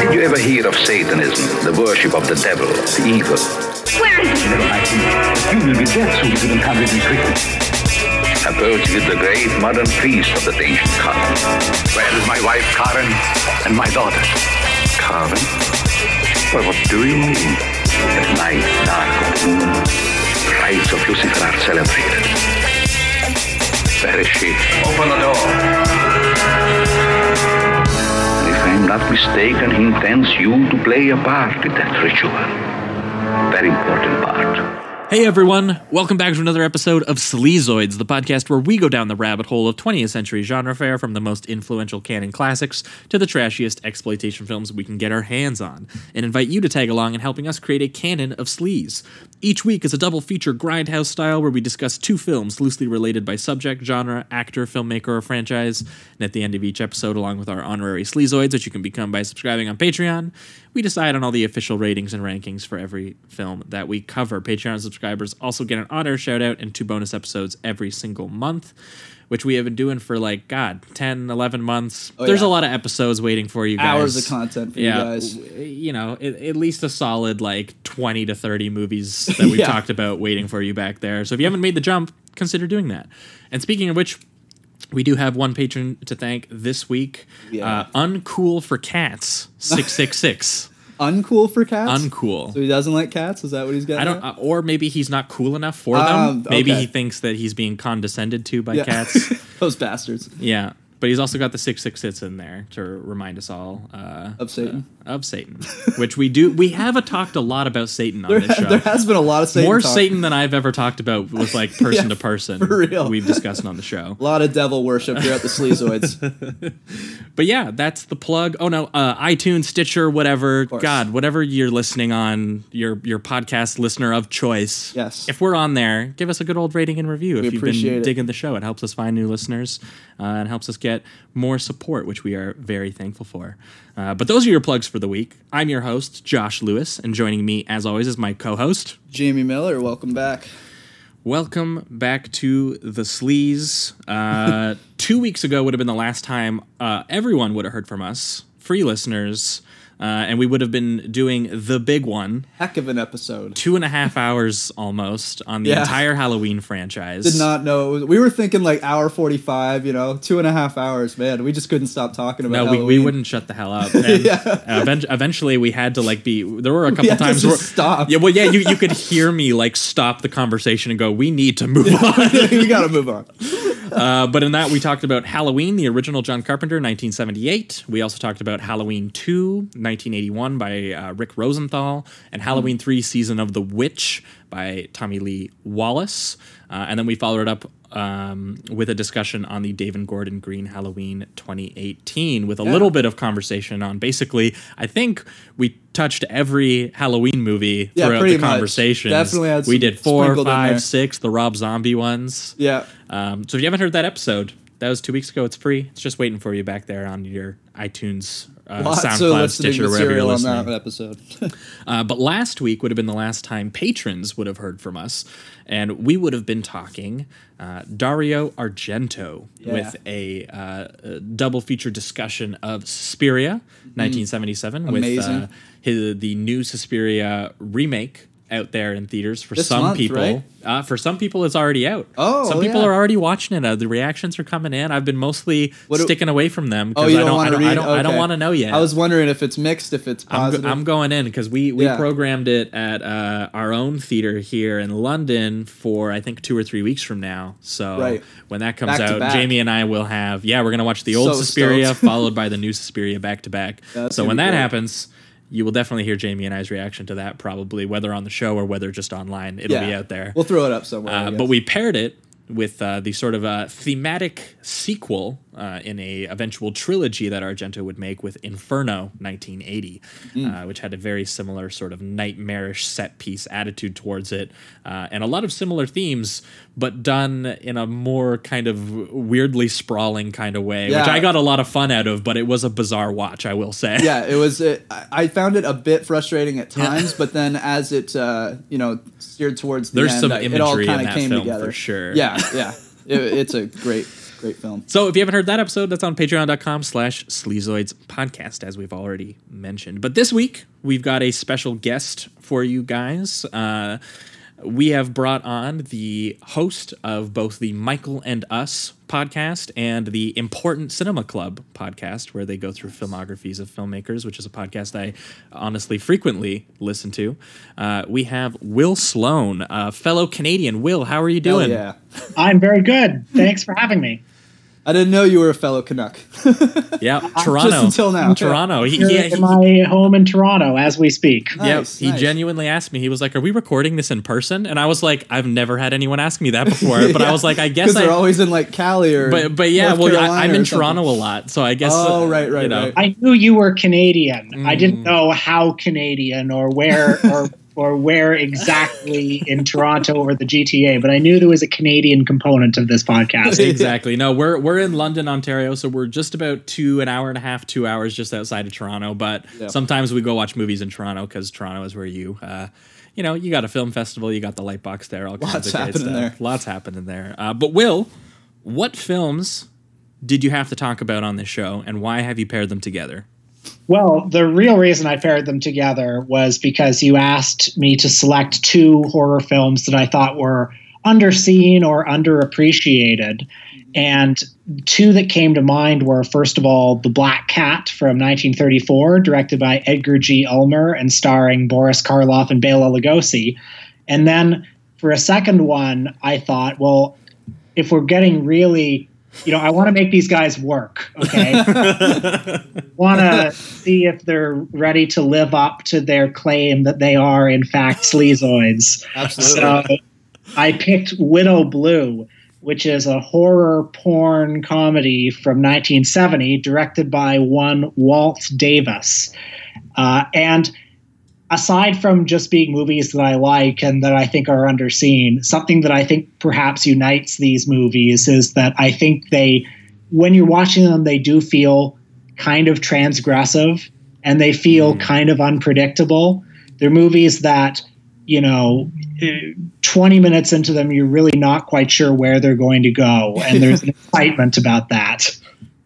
Did you ever hear of Satanism, the worship of the devil, the evil? Where is he? Never mind. You will be dead soon if you don't come with me quickly. Approach with the great modern priest of the ancient continent. Where is my wife Karen and my daughter? Carmen? Well, what do you mean? At night, dark of the moon, the rites of Lucifer are celebrated. Where is she? Open the door. I'm not mistaken, he intends you to play a part in that ritual. Very important part. Hey everyone, welcome back to another episode of Sleazoids, the podcast where we go down the rabbit hole of 20th century genre fare from the most influential canon classics to the trashiest exploitation films we can get our hands on, and invite you to tag along in helping us create a canon of sleaze. Each week is a double feature grindhouse style where we discuss two films loosely related by subject, genre, actor, filmmaker, or franchise, and at the end of each episode, along with our honorary Sleazoids, which you can become by subscribing on Patreon, we decide on all the official ratings and rankings for every film that we cover. Patreon subscribers also get an honor shout out and two bonus episodes every single month, which we have been doing for like, God, 10, 11 months. There's yeah. a lot of episodes waiting for you guys. Hours of content for you guys. You know, at, at least a solid like 20 to 30 movies that we've Yeah. talked about waiting for you back there. So if you haven't made the jump, consider doing that. And speaking of which, we do have one patron to thank this week. Yeah. Uh, Uncool for Cats 666. Uncool for cats. Uncool. So he doesn't like cats. Is that what he's getting? I don't, at? uh, or maybe he's not cool enough for Um, them. Maybe okay. he thinks that he's being condescended to by Yeah. cats. Those bastards yeah, but he's also got the six six six in there to remind us all uh, of Satan. of Satan, which we do. We have a talked a lot about Satan on there, this show. there has been a lot of Satan. More talk. Satan than I've ever talked about with like person Yeah, to person. for real. We've discussed on the show. A lot of devil worship here at the Sleazoids. But yeah, that's the plug. Oh no, uh, iTunes, Stitcher, whatever. God, whatever you're listening on, your your podcast listener of choice. Yes. If we're on there, give us a good old rating and review. if you've been it. digging the show, it helps us find new listeners uh, and helps us get more support, which we are very thankful for. Uh, but those are your plugs for the week. I'm your host, Josh Lewis, and joining me, as always, is my co-host. Jamie Miller, welcome back. Welcome back to the Sleaze. Uh, two weeks ago would have been the last time uh, everyone would have heard from us, free listeners, uh, and we would have been doing the big one, Heck of an episode. two and a half hours almost on the Yeah. entire Halloween franchise. Did not know. it was- We were thinking like hour forty-five. You know, two and a half hours. Man, we just couldn't stop talking about. No, we, we wouldn't shut the hell up. And Yeah. uh, event- eventually, we had to like be. There were a couple to times just where stop. Yeah, well, yeah, you, you could hear me like stop the conversation and go, "We need to move on." we gotta move on. Uh, but in that, we talked about Halloween, the original John Carpenter, 1978. We also talked about Halloween 2, 1981, by uh, Rick Rosenthal, and Halloween 3, Season of the Witch, by Tommy Lee Wallace. Uh, and then we followed it up um, with a discussion on the David Gordon Green Halloween 2018, with a little bit of conversation on basically, I think we touched every Halloween movie Yeah, throughout the conversation. Definitely we did four, sprinkled in there. five, six, the Rob Zombie ones. Yeah. Um, so if you haven't heard that episode, that was two weeks ago. It's free. It's just waiting for you back there on your iTunes, uh, Lots SoundCloud, listening Stitcher, wherever you're material on that listening. episode. Uh, but last week would have been the last time patrons would have heard from us, and we would have been talking uh, Dario Argento with a, uh, a double feature discussion of Suspiria, 1977, with Mm-hmm. Amazing. uh, his, the new Suspiria remake out there in theaters for This some month, people. right? Uh, for some people, it's already out. Oh, some people yeah. are already watching it. Uh, the reactions are coming in. I've been mostly do- sticking away from them Oh, because you I don't I want to don't. I don't, I don't want to know yet. I was wondering if it's mixed, if it's I'm, positive. I'm going in because we we Yeah. programmed it at uh, our own theater here in London for I think two or three weeks from now. So Right. when that comes Back out. Jamie and I will have yeah we're gonna watch the old So Suspiria followed by the new Suspiria back to back. So when that great. happens. You will definitely hear Jamie and I's reaction to that, probably whether on the show or whether just online. It'll be out there. We'll throw it up somewhere. Uh, but we paired it with uh, the sort of uh, thematic sequel uh, in a eventual trilogy that Argento would make with Inferno 1980, Mm. uh, which had a very similar sort of nightmarish set piece attitude towards it, uh, and a lot of similar themes, but done in a more kind of weirdly sprawling kind of way, which I got a lot of fun out of. But it was a bizarre watch, I will say. yeah, it was. It, I found it a bit frustrating at times, but then as it, uh, you know, steered towards the There's end, some I- it all kind of came together for sure. Yeah, yeah, it, it's a great, Great film. So if you haven't heard that episode, that's on patreon.com slash sleazoids podcast, as we've already mentioned. But this week, we've got a special guest for you guys. Uh, we have brought on the host of both the Michael and Us podcast and the Important Cinema Club podcast, where they go through filmographies of filmmakers, which is a podcast I honestly frequently listen to. Uh, we have Will Sloan, a fellow Canadian. Will, how are you Hell doing? yeah. I'm very good. Thanks for having me. I didn't know you were a fellow Canuck. Yeah, Toronto. Just until now. Toronto. He, Here he, in my home in Toronto as we speak. yeah, Nice, he nice. genuinely asked me. He was like, "Are we recording this in person?" And I was like, "I've never had anyone ask me that before." But I was like, "I guess Because they're I." always in like Cali or. But but yeah, North well, I, Carolina I'm in. Toronto a lot, so I guess. Oh, uh, right, right, you know, right. I knew you were Canadian. I didn't Mm. know how Canadian or where or or where exactly in Toronto or the GTA, but I knew there was a Canadian component of this podcast. exactly. No, we're we're in London, Ontario, so we're just about two an hour and a half, two hours just outside of Toronto. But Yeah. sometimes we go watch movies in Toronto because Toronto is where you. Uh, you know, you got a film festival, you got the Lightbox there, all kinds Lots of great happening stuff. there. Lots happening there. Uh, but Will, what films did you have to talk about on this show, and why have you paired them together? Well, the real reason I paired them together was because you asked me to select two horror films that I thought were underseen or underappreciated. And two that came to mind were first of all, The Black Cat from 1934, directed by Edgar G. Ulmer and starring Boris Karloff and Bela Lugosi. And then for a second one, I thought, well, if we're getting really you know, I want to make these guys work. Okay, want to see if they're ready to live up to their claim that they are, in fact, sleazoids. Absolutely. So I picked Widow Blue, which is a horror porn comedy from 1970, directed by one Walt Davis. Uh, and aside from just being movies that I like and that I think are underseen, something that I think perhaps unites these movies is that I think they, when you're watching them, they do feel kind of transgressive and they feel kind of unpredictable. They're movies that, you know, eh, 20 minutes into them, you're really not quite sure where they're going to go. And there's an excitement about that.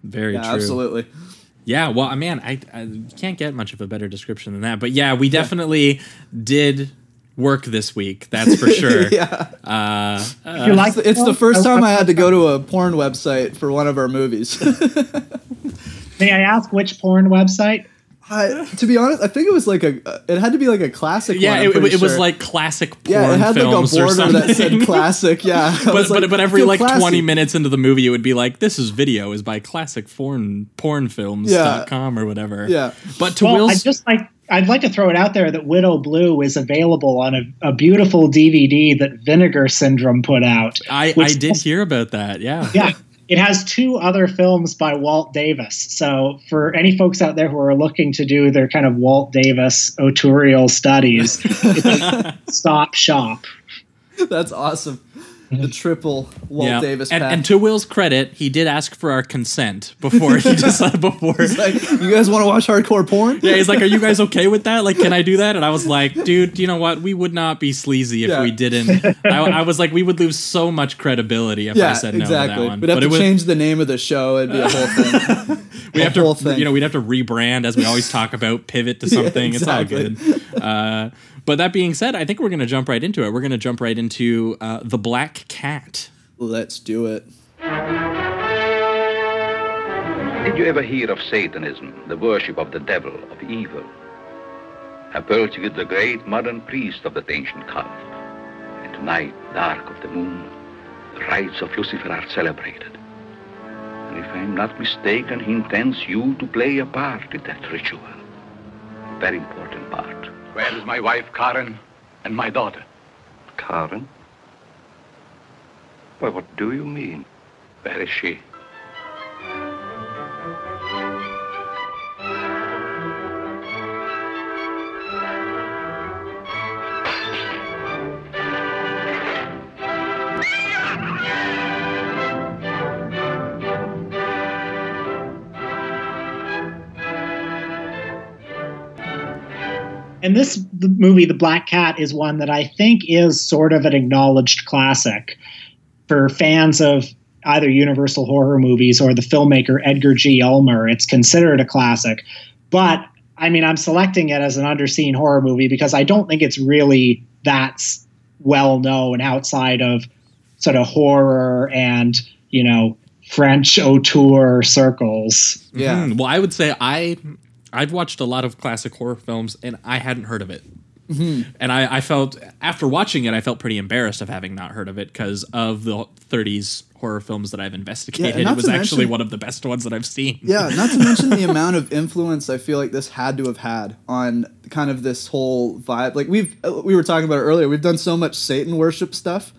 Very yeah, true. absolutely. Yeah, well, man, I, I can't get much of a better description than that. But yeah, we definitely did work this week. That's for sure. Yeah. uh, you like It's the first time I had to go to a porn website for one of our movies. May I ask which porn website? I, to be honest, I think it was like a. Uh, it had to be like a classic. yeah, one, I'm it, pretty it was like classic porn yeah, it had like a films or border something. that said classic. Yeah, but was but, like, but every like classy. 20 minutes into the movie, it would be like, this is video is by classic porn pornfilms.com or whatever. Yeah. But to well, Will's I'd just like I'd like to throw it out there that Widow Blue is available on a, a beautiful DVD that Vinegar Syndrome put out. I, I which- did hear about that. Yeah. Yeah. It has two other films by Walt Davis. So, for any folks out there who are looking to do their kind of Walt Davis autorial studies, it's a stop shop. That's awesome. The triple Walt yeah. Davis and, and to Will's credit, he did ask for our consent before he decided before. He's like, you guys want to watch hardcore porn? Yeah, he's like, "Are you guys okay with that? Like, can I do that?" And I was like, "Dude, you know what? We would not be sleazy if Yeah. we didn't." I, I was like, "We would lose so much credibility if I said no exactly. to that one." We'd have but to was, change the name of the show. It'd be a whole thing. we have to, thing. you know, we'd have to rebrand as we always talk about, pivot to something. exactly. It's all good. Uh, but that being said, I think we're going to jump right into it. We're going to jump right into uh, the Black Cat. Let's do it. Did you ever hear of Satanism, the worship of the devil, of evil? Approach with the great modern priest of that ancient cult. And tonight, dark of the moon, the rites of Lucifer are celebrated. And if I'm not mistaken, he intends you to play a part in that ritual. A very important part. Where is my wife, Karen, and my daughter? Karen? Why, what do you mean? Where is she? And this the movie, The Black Cat, is one that I think is sort of an acknowledged classic for fans of either Universal horror movies or the filmmaker Edgar G. Ulmer, it's considered a classic. But I mean, I'm selecting it as an underseen horror movie because I don't think it's really that well known outside of sort of horror and you know French auteur circles. Yeah. Mhm. Well, I would say I I've watched a lot of classic horror films and I hadn't heard of it. Mm-hmm. And I, I felt after watching it, I felt pretty embarrassed of having not heard of it because of the 30s horror films that I've investigated. not it was to actually one of the best ones that I've seen. Yeah, not to mention the amount of influence I feel like this had to have had on kind of this whole vibe. Like we've uh, we were talking about earlier. We've done so much Satan worship stuff,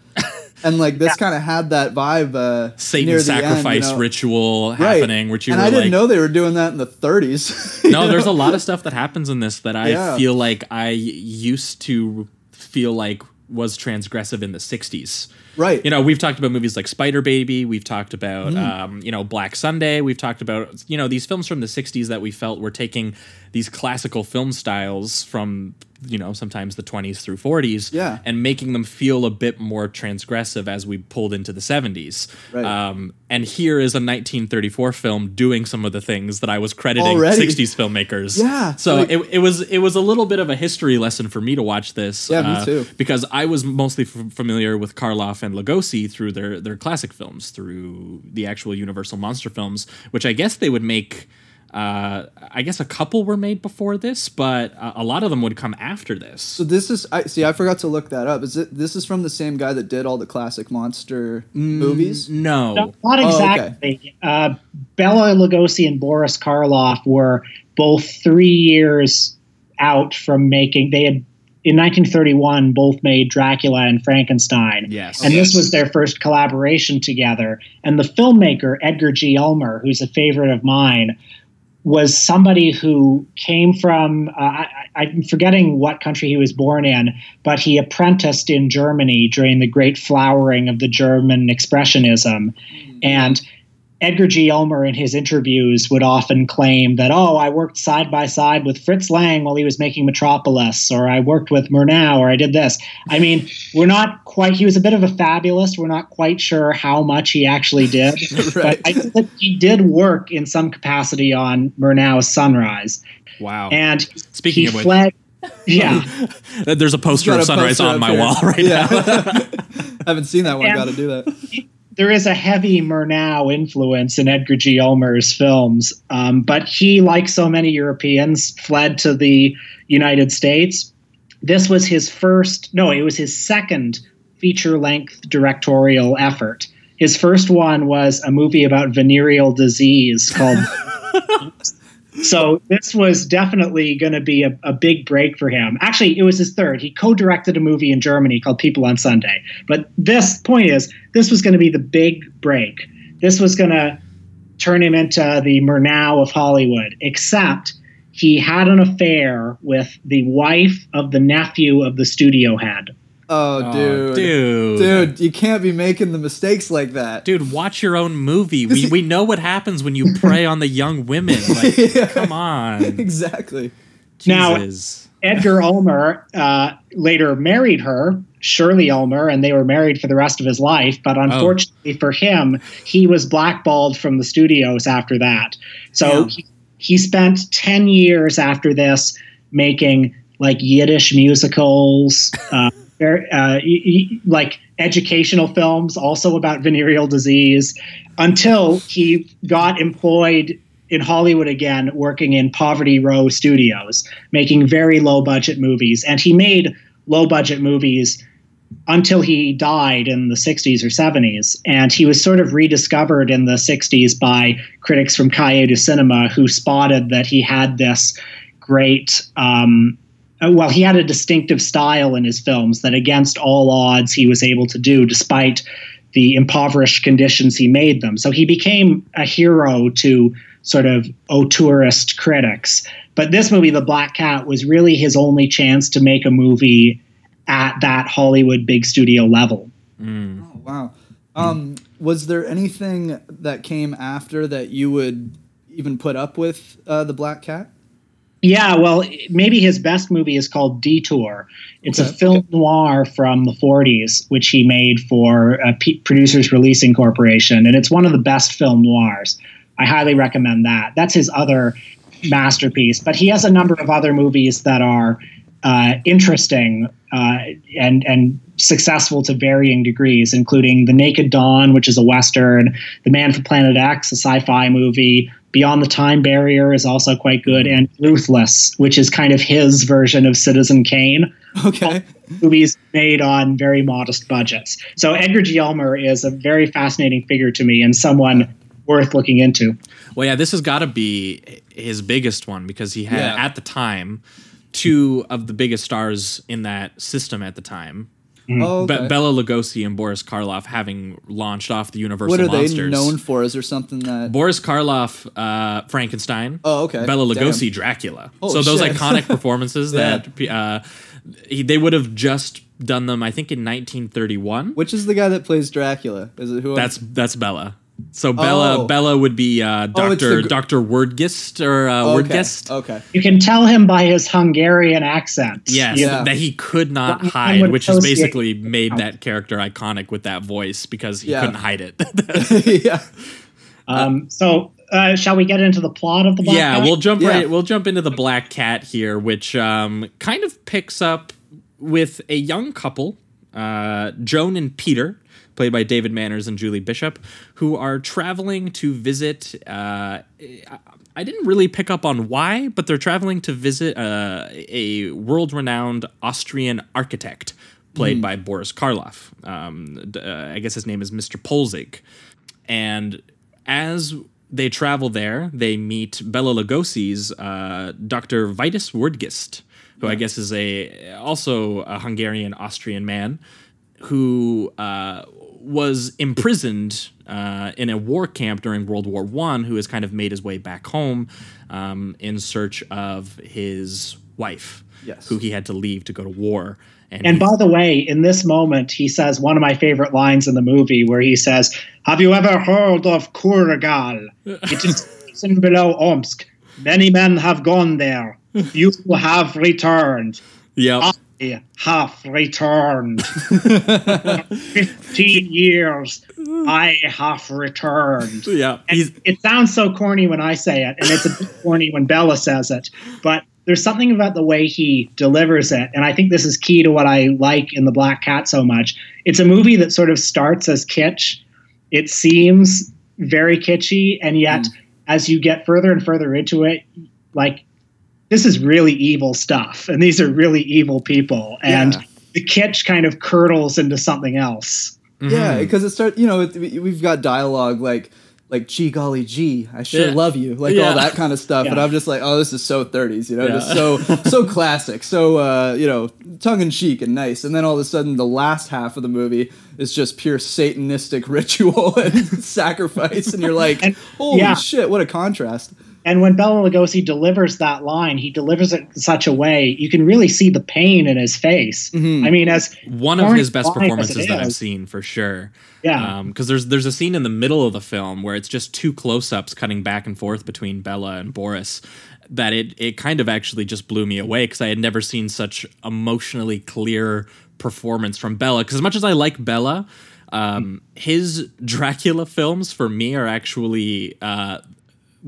and like this kind of had that vibe. Uh, Satan near the end, you sacrifice know? ritual Right. happening, which you and were I didn't like, know they were doing that in the 30s. no, there's a lot of stuff that happens in this that I Yeah. feel like I used to feel like was transgressive in the 60s. Right. You know, we've talked about movies like Spider Baby. We've talked about, Mm-hmm. um, you know, Black Sunday. We've talked about, you know, these films from the 60s that we felt were taking these classical film styles from, you know, sometimes the 20s through 40s Yeah. and making them feel a bit more transgressive as we pulled into the 70s. Right. Um, and here is a 1934 film doing some of the things that I was crediting Already? 60s filmmakers. Yeah, So like- it, it was it was a little bit of a history lesson for me to watch this. Yeah, me uh, too. Because I was mostly f- familiar with Karloff and Lugosi through their their classic films, through the actual Universal monster films, which I guess they would make. Uh, I guess a couple were made before this, but uh, a lot of them would come after this. So this is I see. I forgot to look that up. Is it? This is from the same guy that did all the classic monster movies. No, No, not Oh, okay. exactly. uh, Bela Lugosi and Boris Karloff were both three years out from making. They had in 1931 both made Dracula and Frankenstein. Yes. And this was their first collaboration together. And the filmmaker, Edgar G. Ulmer, who's a favorite of mine, was somebody who came from, uh, I, I- I'm forgetting what country he was born in, but he apprenticed in Germany during the great flowering of the German Expressionism. And Edgar G. Ulmer, in his interviews, would often claim that, oh, I worked side by side with Fritz Lang while he was making Metropolis, or I worked with Murnau, or I did this. I mean, we're not quite, he was a bit of a fabulist. We're not quite sure how much he actually did. Right. But I think that he did work in some capacity on Murnau's Sunrise. wow. And Speaking he of which, fled. Yeah. there's a poster of Sunrise poster on my here. wall right yeah. now. I haven't seen that one. And- Got to do that. There is a heavy Murnau influence in Edgar G. Ulmer's films, um, but he, like so many Europeans, fled to the United States. This was his first, no, it was his second feature length directorial effort. His first one was a movie about venereal disease called. so this was definitely going to be a, a big break for him. Actually, it was his third. He co directed a movie in Germany called People on Sunday. But this point is, this was going to be the big break. This was going to turn him into the Murnau of Hollywood, except he had an affair with the wife of the nephew of the studio head. Oh, Oh, dude. dude. Dude, you can't be making the mistakes like that. Dude, watch your own movie. We, we know what happens when you prey on the young women. Like, Yeah. come on. exactly. Now- Edgar Ulmer uh, later married her, Shirley Ulmer, and they were married for the rest of his life. But unfortunately for him, he was blackballed from the studios after that. So Yeah. he, he spent 10 years after this making like Yiddish musicals, uh, very, uh, like educational films, also about venereal disease, until he got employed in Hollywood again, working in Poverty Row Studios, making very low budget movies. And he made low budget movies until he died in the 60s or 70s. And he was sort of rediscovered in the 60s by critics from Cahiers du Cinema who spotted that he had this great. Um, well, he had a distinctive style in his films that, against all odds, he was able to do despite the impoverished conditions he made them. So he became a hero to sort of auteurist critics. But this movie, The Black Cat, was really his only chance to make a movie at that Hollywood big studio level. Mm. Oh, wow. Um, was there anything that came after that you would even put up with uh, the Black Cat? Yeah, well, maybe his best movie is called Detour. It's Okay. a film noir from the 40s, which he made for uh, P- Producers Releasing Corporation, and it's one of the best film noirs. I highly recommend that. That's his other masterpiece, but he has a number of other movies that are uh, interesting uh, and and successful to varying degrees, including The Naked Dawn, which is a western, The Man from Planet X, a sci-fi movie. Beyond the Time Barrier is also quite good, and Ruthless, which is kind of his version of Citizen Kane Okay. movies made on very modest budgets. So Edgar G. Ulmer is a very fascinating figure to me and someone worth looking into. Well, yeah, this has got to be his biggest one because he had Yeah. at the time two of the biggest stars in that system at the time. Oh, Be- Bela Lugosi and Boris Karloff having launched off the Universal what are they monsters. known for? Is there something that? Boris Karloff, uh, Frankenstein. Oh, okay. Bela Damn. Lugosi, Dracula. Oh, so those shit. iconic performances Yeah. that uh, he, they would have just done them, I think, in 1931. Which is the guy that plays Dracula? Is it who? That's that's Bela. So Bela Oh. Bela would be uh, Oh, Doctor the gr- Doctor Werdegast or uh, okay. Werdegast. Okay. You can tell him by his Hungarian accent. Yes, Yeah. that he could not One hide, which has basically made that character iconic with that voice because he Yeah. couldn't hide it. yeah. Um, so uh, shall we get into the plot of the Black yeah, Cat? we'll jump Yeah. right. We'll jump into the Black Cat here, which um, kind of picks up with a young couple, uh, Joan and Peter, played by David Manners and Julie Bishop, who are traveling to visit. Uh, I- didn't really pick up on why, but they're traveling to visit uh, a world-renowned Austrian architect, played by Boris Karloff. Um, uh, I guess his name is Mr. Poelzig. And as they travel there, they meet Bella Lugosi's uh, Dr. Vitus Werdegast, who I guess is a also a Hungarian Austrian man who uh, was imprisoned uh, in a war camp during World War One, who has kind of made his way back home um, in search of his wife, Yes. who he had to leave to go to war. And he- by the way, in this moment, he says one of my favorite lines in the movie where he says, Have you ever heard of Kurgal? It is in below Omsk. Many men have gone there. You have returned. yeah, I have returned. 15 years, I have returned. yeah, it sounds so corny when I say it, and it's a bit corny when Bela says it. But there's something about the way he delivers it, and I think this is key to what I like in The Black Cat so much. It's a movie that sort of starts as kitsch. It seems very kitschy, and yet mm. as you get further and further into it, like this is really evil stuff, and these are really evil people, and Yeah. the kitsch kind of curdles into something else. Yeah, Mhm. because it starts. You know, it, we- we've got dialogue like, like, gee golly gee, I sure Yeah. love you, like Yeah. all that kind of stuff. And I'm just like, oh, this is so 30s, you know, Yeah. just so so classic, so uh, you know, tongue in cheek and nice. And then all of a sudden, the last half of the movie is just pure satanistic ritual and sacrifice, and you're like, And- holy yeah. shit, what a contrast. And when Bela Lugosi delivers that line, he delivers it in such a way you can really see the pain in his face. Mhm. I mean, as one of his best performances that I've seen for sure. yeah, because there's there's a scene in the middle of the film where it's just two close-ups cutting back and forth between Bela and Boris that it it kind of actually just blew me away because I had never seen such emotionally clear performance from Bela. Because as much as I like Bela, um, his Dracula films for me are actually. Uh,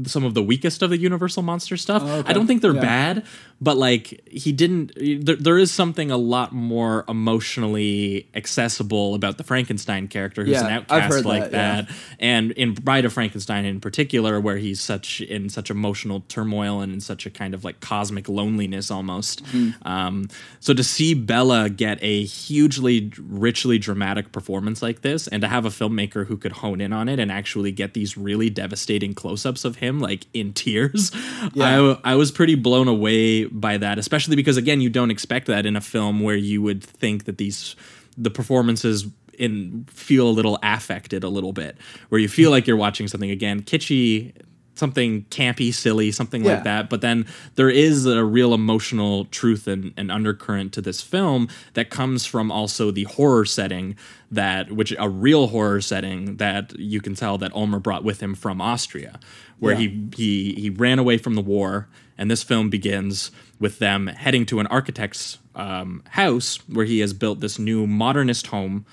some of the weakest of the Universal monster stuff. Oh, okay. I don't think they're Yeah. bad, but like he didn't. There, there is something a lot more emotionally accessible about the Frankenstein character, who's Yeah, an outcast like that, yeah. and in Bride of Frankenstein in particular, where he's such in such emotional turmoil and in such a kind of like cosmic loneliness almost. Mm-hmm. Um, so to see Bela get a hugely richly dramatic performance like this, and to have a filmmaker who could hone in on it and actually get these really devastating close-ups of him like in tears, Yeah. I I was pretty blown away by that, especially because again, you don't expect that in a film where you would think that these the performances in feel a little affected a little bit, where you feel like you're watching something again kitschy something campy, silly, something Yeah. like that. But then there is a real emotional truth and, and undercurrent to this film that comes from also the horror setting that, which a real horror setting that you can tell that Ulmer brought with him from Austria, where Yeah. he he he ran away from the war, and this film begins with them heading to an architect's um, house where he has built this new modernist home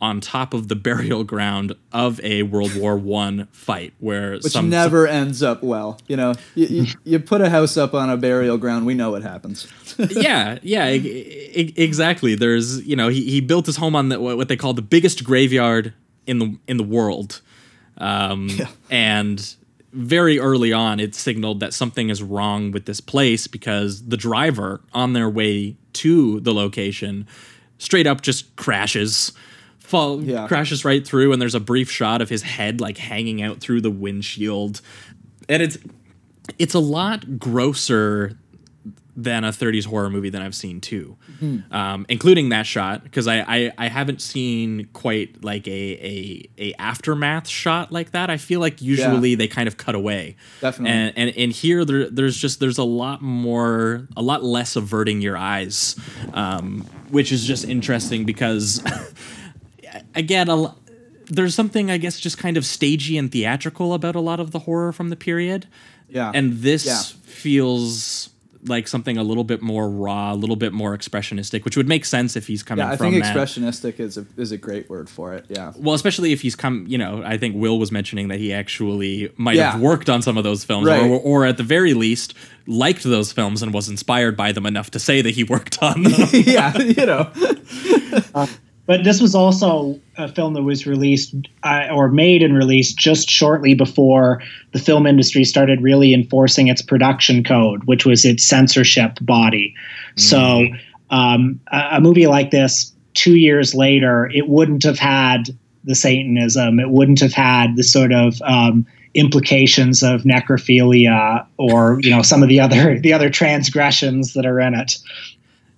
on top of the burial ground of a World War One fight, where Which some never ends up well. You know, you, you, you put a house up on a burial ground, we know what happens. yeah, yeah, e- e- exactly. There's, you know, he, he built his home on the, what they call the biggest graveyard in the in the world, um, and very early on, it signaled that something is wrong with this place because the driver on their way to the location straight up just crashes. Fall Yeah. crashes right through, and there's a brief shot of his head like hanging out through the windshield, and it's it's a lot grosser than a 30s horror movie than I've seen too, um, including that shot because I, I I haven't seen quite like a, a a aftermath shot like that. I feel like usually they kind of cut away. Definitely. And and, and here there, there's just there's a lot more a lot less averting your eyes, um, which is just interesting because again a, l- there's something I guess just kind of stagey and theatrical about a lot of the horror from the period. Yeah. And this Yeah. feels like something a little bit more raw, a little bit more expressionistic, which would make sense if he's coming Yeah, I from think expressionistic is a, is a great word for it. Yeah. well, especially if he's come, you know, I think Will was mentioning that he actually might have worked on some of those films, Right. or, or at the very least liked those films and was inspired by them enough to say that he worked on them. yeah, you know. But this was also a film that was released uh, or made and released just shortly before the film industry started really enforcing its production code, which was its censorship body. So, um, a, a movie like this, two years later, it wouldn't have had the Satanism. It wouldn't have had the sort of um, implications of necrophilia or you know some of the other the other transgressions that are in it.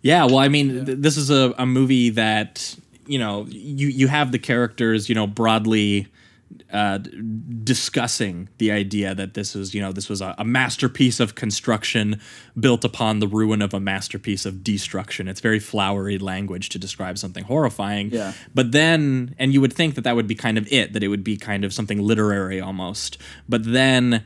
Yeah, well, I mean, th- this is a, a movie that you know you you have the characters, you know, broadly uh, discussing the idea that this is you know this was a, a masterpiece of construction built upon the ruin of a masterpiece of destruction. It's very flowery language to describe something horrifying. Yeah. But then, and you would think that that would be kind of it, that it would be kind of something literary almost. But then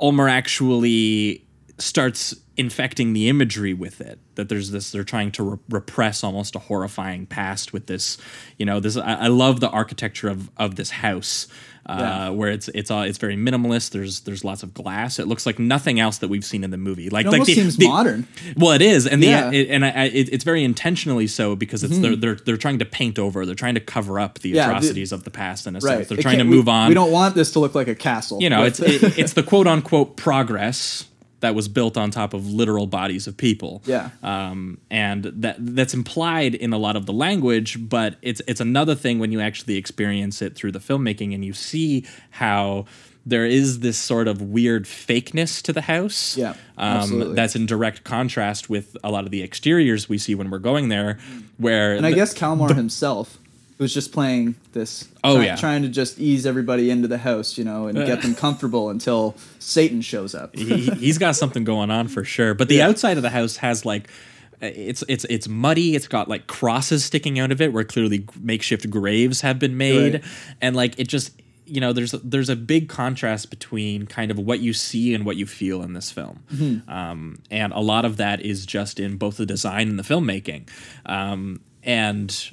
Ulmer actually starts infecting the imagery with it that there's this they're trying to re- repress almost a horrifying past with this you know this i, I love the architecture of of this house uh, Yeah. where it's it's all it's very minimalist there's there's lots of glass it looks like nothing else that we've seen in the movie like It like the, seems the- modern. well, it is, and the Yeah. it, and I, I, it, it's very intentionally so because it's they're, they're they're trying to paint over, they're trying to cover up the Mm-hmm. Yeah, the- atrocities of the past in a Right. sense. They're trying to can't- we- move on. We don't want this to look like a castle. you know, it's it, it's the quote unquote progress that was built on top of literal bodies of people. Yeah. Um, and that that's implied in a lot of the language, but it's it's another thing when you actually experience it through the filmmaking and you see how there is this sort of weird fakeness to the house. Yeah, Um, that's in direct contrast with a lot of the exteriors we see when we're going there, where and I the- guess Hjalmar himself was just playing this. Oh, try- yeah. trying to just ease everybody into the house, you know, and get them comfortable until Satan shows up. he, he's got something going on for sure. But the Yeah. outside of the house has like it's it's it's muddy. It's got like crosses sticking out of it where clearly makeshift graves have been made, Right. and like it just you know there's there's a big contrast between kind of what you see and what you feel in this film, Mm-hmm. um, and a lot of that is just in both the design and the filmmaking, um, and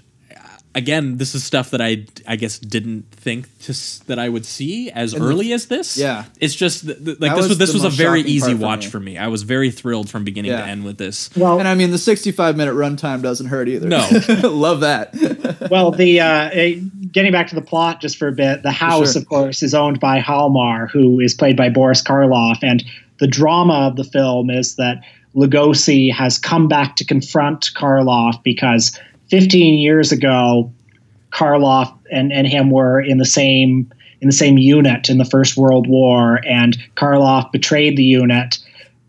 again, this is stuff that I I guess didn't think to s- that I would see as early as this. yeah. it's just th- th- like That this was was this was a very easy part for watch me. for me. I was very thrilled from beginning to end with this. Well, And I mean, the 65 minute runtime doesn't hurt either. No. Love that. well, the uh, eh, getting back to the plot just for a bit, the house, sure. of course, is owned by Hjalmar, who is played by Boris Karloff, and the drama of the film is that Lugosi has come back to confront Karloff because 15 years ago, Karloff and, and him were in the same in the same unit in the First World War, and Karloff betrayed the unit.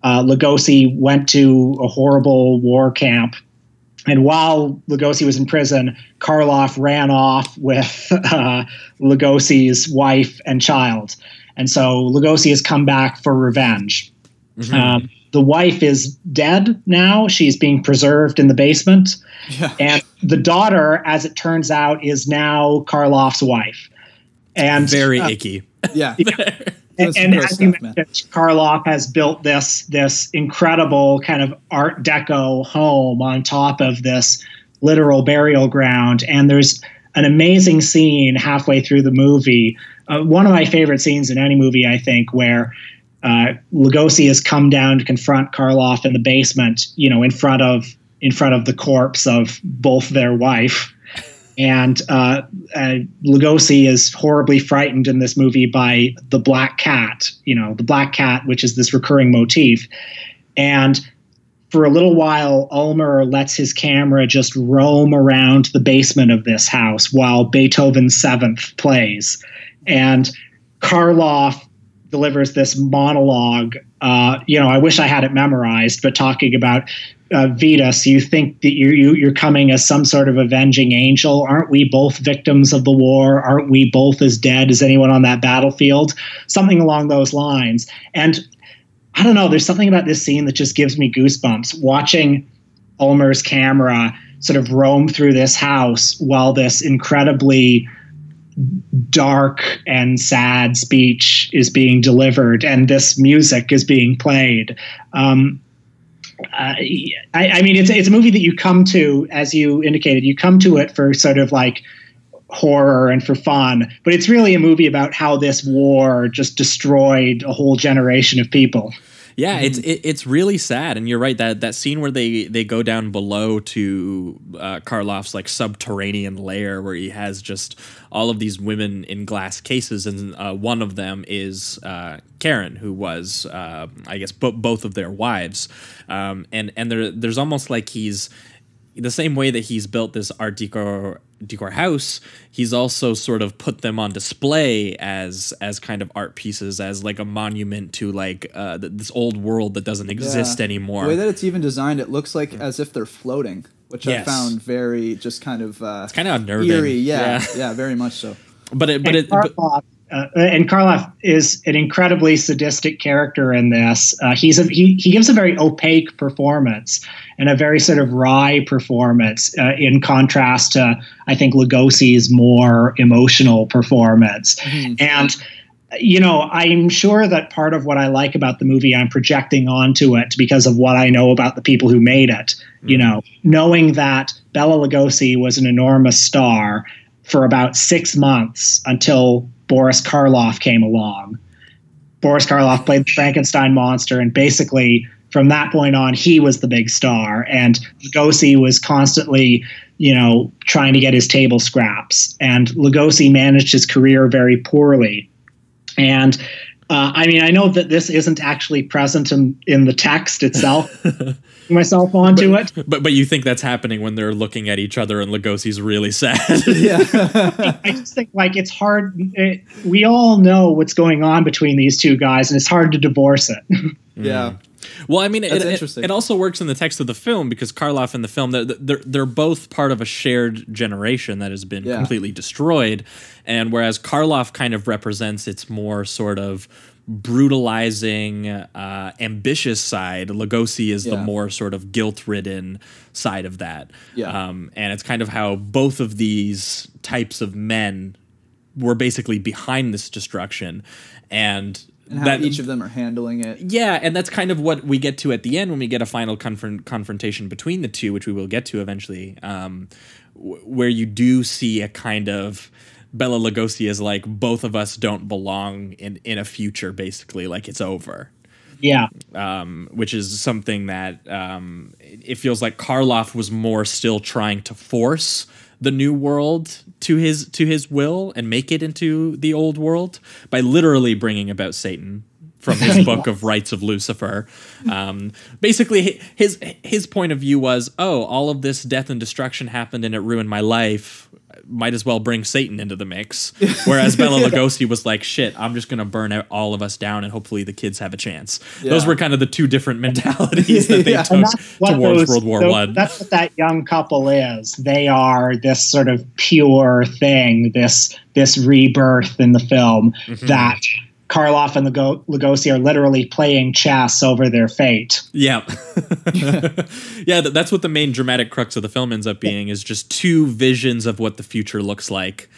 Uh, Lugosi went to a horrible war camp and while Lugosi was in prison, Karloff ran off with uh, Lugosi's wife and child. and so Lugosi has come back for revenge. Mm-hmm. Um, the wife is dead now; she's being preserved in the basement, Yeah. and the daughter, as it turns out, is now Karloff's wife. And Very uh, icky. Yeah. and, and as you stuff, man. mentioned, Karloff has built this this incredible kind of Art Deco home on top of this literal burial ground. And there's an amazing scene halfway through the movie. Uh, one of my favorite scenes in any movie, I think, where uh, Lugosi has come down to confront Karloff in the basement, you know, in front of in front of the corpse of both their wife. And uh, uh, Lugosi is horribly frightened in this movie by the black cat, you know, the black cat, which is this recurring motif. And for a little while, Ulmer lets his camera just roam around the basement of this house while Beethoven's Seventh plays. And Karloff delivers this monologue. Uh, you know, I wish I had it memorized, but talking about uh, Vitus, you think that you, you you're coming as some sort of avenging angel. Aren't we both victims of the war? Aren't we both as dead as anyone on that battlefield? Something along those lines. And I don't know. There's something about this scene that just gives me goosebumps. Watching Ulmer's camera sort of roam through this house while this incredibly dark and sad speech is being delivered and this music is being played. Um, uh, I, I mean, it's it's a movie that you come to, as you indicated, you come to it for sort of like horror and for fun, but it's really a movie about how this war just destroyed a whole generation of people. Yeah, it's it, it's really sad, and you're right that that scene where they they go down below to uh, Karloff's like subterranean lair, where he has just all of these women in glass cases, and uh, one of them is uh, Karen, who was uh, I guess bo- both of their wives, um, and and there there's almost like he's the same way that he's built this art deco decor house he's also sort of put them on display as as kind of art pieces as like a monument to like uh, th- this old world that doesn't exist Yeah. anymore The way that it's even designed, it looks like as if they're floating, which Yes. I found very just kind of uh, it's kind of unnerving eerie. Yeah, yeah. yeah, very much so. but it but and it but, Karloff, uh, and Karloff is an incredibly sadistic character in this. Uh, he's a, he he gives a very opaque performance and a very sort of wry performance uh, in contrast to I think Lugosi's more emotional performance. And you know, I'm sure that part of what I like about the movie, I'm projecting onto it because of what I know about the people who made it. You know, knowing that Bela Lugosi was an enormous star for about six months until Boris Karloff came along. Boris Karloff played the Frankenstein monster, and basically from that point on, he was the big star. And Lugosi was constantly, you know, trying to get his table scraps. And Lugosi managed his career very poorly. And uh, I mean, I know that this isn't actually present in, in the text itself. myself onto it. but but you think that's happening when they're looking at each other and Lugosi's really sad Yeah, I just think like it's hard. It, we all know what's going on between these two guys, and it's hard to divorce it. yeah. Mm. Well, I mean, it, That's it, interesting. it also works in the text of the film because Karloff in the film they're, they're they're both part of a shared generation that has been Yeah. completely destroyed, and whereas Karloff kind of represents its more sort of brutalizing, uh, ambitious side, Lugosi is the more sort of guilt-ridden side of that. Yeah. Um, and it's kind of how both of these types of men were basically behind this destruction, and. And how that, each of them are handling it. yeah, and that's kind of what we get to at the end when we get a final confront- confrontation between the two, which we will get to eventually, um, w- where you do see a kind of Bela Lugosi is like both of us don't belong in in a future, basically, like it's over. yeah, Um, which is something that um, it feels like Karloff was more still trying to force the new world to his to his will and make it into the old world by literally bringing about Satan from his book of Rights of Lucifer. Um, basically, his his point of view was, oh, all of this death and destruction happened and it ruined my life. Might as well bring Satan into the mix. Whereas Bela Lugosi was like, shit, I'm just gonna burn out all of us down and hopefully the kids have a chance. Those were kind of the two different mentalities that they Yeah. took and that's what towards those, World War those- One. That's what that young couple is. They are this sort of pure thing, this this rebirth in the film Mm-hmm. that Karloff and Lugo- Lugosi are literally playing chess over their fate. Yeah. yeah, th- that's what the main dramatic crux of the film ends up being is just two visions of what the future looks like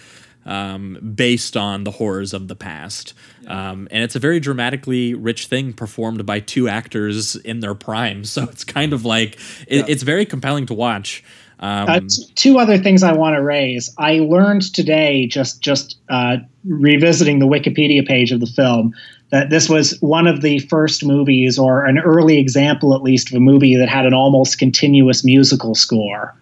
um, based on the horrors of the past. Um, and it's a very dramatically rich thing performed by two actors in their prime. So it's kind of like, it, it's very compelling to watch. Um, Uh, t- two other things I want to raise. I learned today, just just uh, revisiting the Wikipedia page of the film, that this was one of the first movies, or an early example at least, of a movie that had an almost continuous musical score.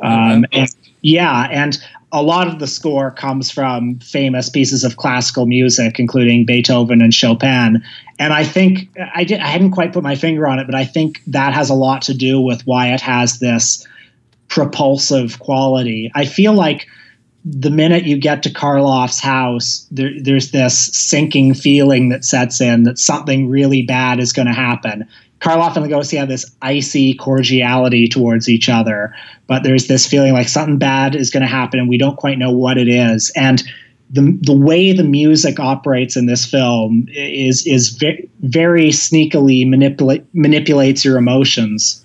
Um, and, yeah, and a lot of the score comes from famous pieces of classical music, including Beethoven and Chopin. And I think I did I hadn't quite put my finger on it, but I think that has a lot to do with why it has this propulsive quality. I feel like the minute you get to Karloff's house, there, there's this sinking feeling that sets in that something really bad is going to happen. Karloff and Lugosi have this icy cordiality towards each other, but there's this feeling like something bad is going to happen and we don't quite know what it is. And the, the way the music operates in this film is is ve- very sneakily manipulate manipulates your emotions.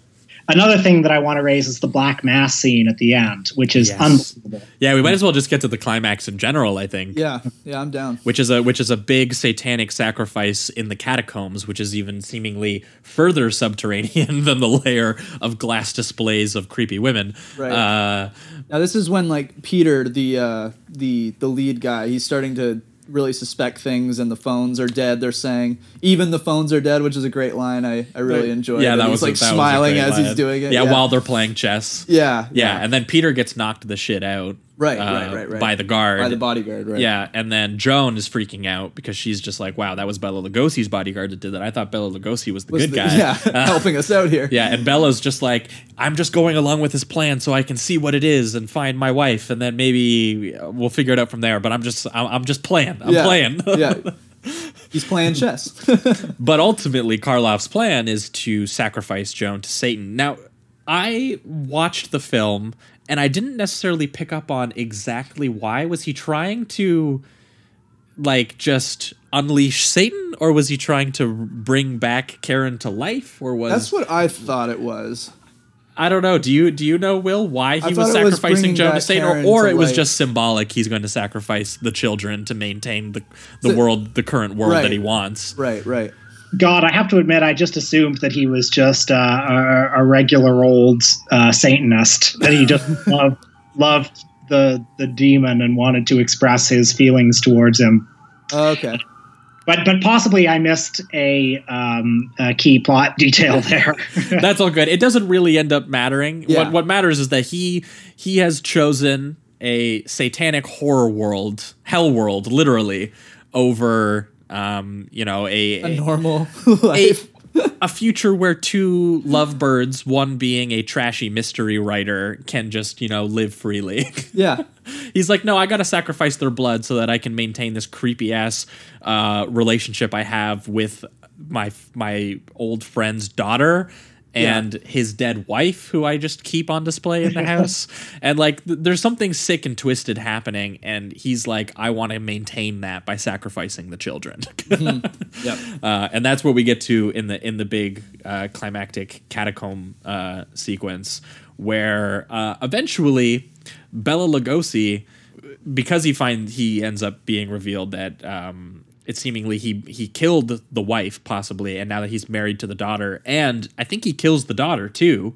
Another thing that I want to raise is the black mass scene at the end, which is Yes. unbelievable. yeah, we might as well just get to the climax in general, I think. Yeah, yeah, I'm down. which is a which is a big satanic sacrifice in the catacombs, which is even seemingly further subterranean than the layer of glass displays of creepy women. Right. Uh, Now this is when like Peter, the uh, the the lead guy, he's starting to really suspect things, and the phones are dead. They're saying even the phones are dead, which is a great line. I, I really enjoyed. yeah, And that was a- like that smiling great as he's doing it. Yeah, while they're playing chess. yeah, Yeah, and then Peter gets knocked the shit out. Right, uh, right, right, right. By the guard. by the bodyguard, right? Yeah, and then Joan is freaking out because she's just like, "Wow, that was Bela Lugosi's bodyguard that did that. I thought Bela Lugosi was the Was good the- guy." Yeah, helping us out here. Yeah, and Bela's just like, I'm just going along with his plan so I can see what it is and find my wife, and then maybe we'll figure it out from there. But I'm just, I'm, I'm just playing. I'm yeah. playing. yeah, he's playing chess. but ultimately, Karloff's plan is to sacrifice Joan to Satan. Now, I watched the film and I didn't necessarily pick up on exactly why. Was he trying to, like, just unleash Satan, or was he trying to bring back Karen to life, or was That's what I thought it was. I don't know. Do you do you know Will why he was was sacrificing bringing Joan to Satan, Karen or, or to it was life. just symbolic? He's going to sacrifice the children to maintain the the So- world, the current world Right. that he wants. Right, right. God, I have to admit, I just assumed that he was just uh, a, a regular old uh, Satanist. That he just loved loved the the demon and wanted to express his feelings towards him. Oh, okay. But but possibly I missed a, um, a key plot detail there. That's all good. It doesn't really end up mattering. Yeah. What what matters is that he he has chosen a satanic horror world, hell world, literally, over um, you know, a, A normal a, life. a future where two lovebirds, one being a trashy mystery writer, can just, you know, live freely. Yeah. He's like, no, I gotta sacrifice their blood so that I can maintain this creepy ass uh, relationship I have with my my old friend's daughter and his dead wife, who I just keep on display in the house. and like, th- there's something sick and twisted happening, and he's like, I want to maintain that by sacrificing the children. Yep. uh, and that's what we get to in the in the big uh, climactic catacomb uh, sequence, where uh, eventually Bela Lugosi, because he finds he ends up being revealed that um, it seemingly he he killed the wife possibly, and now that he's married to the daughter, and I think he kills the daughter too.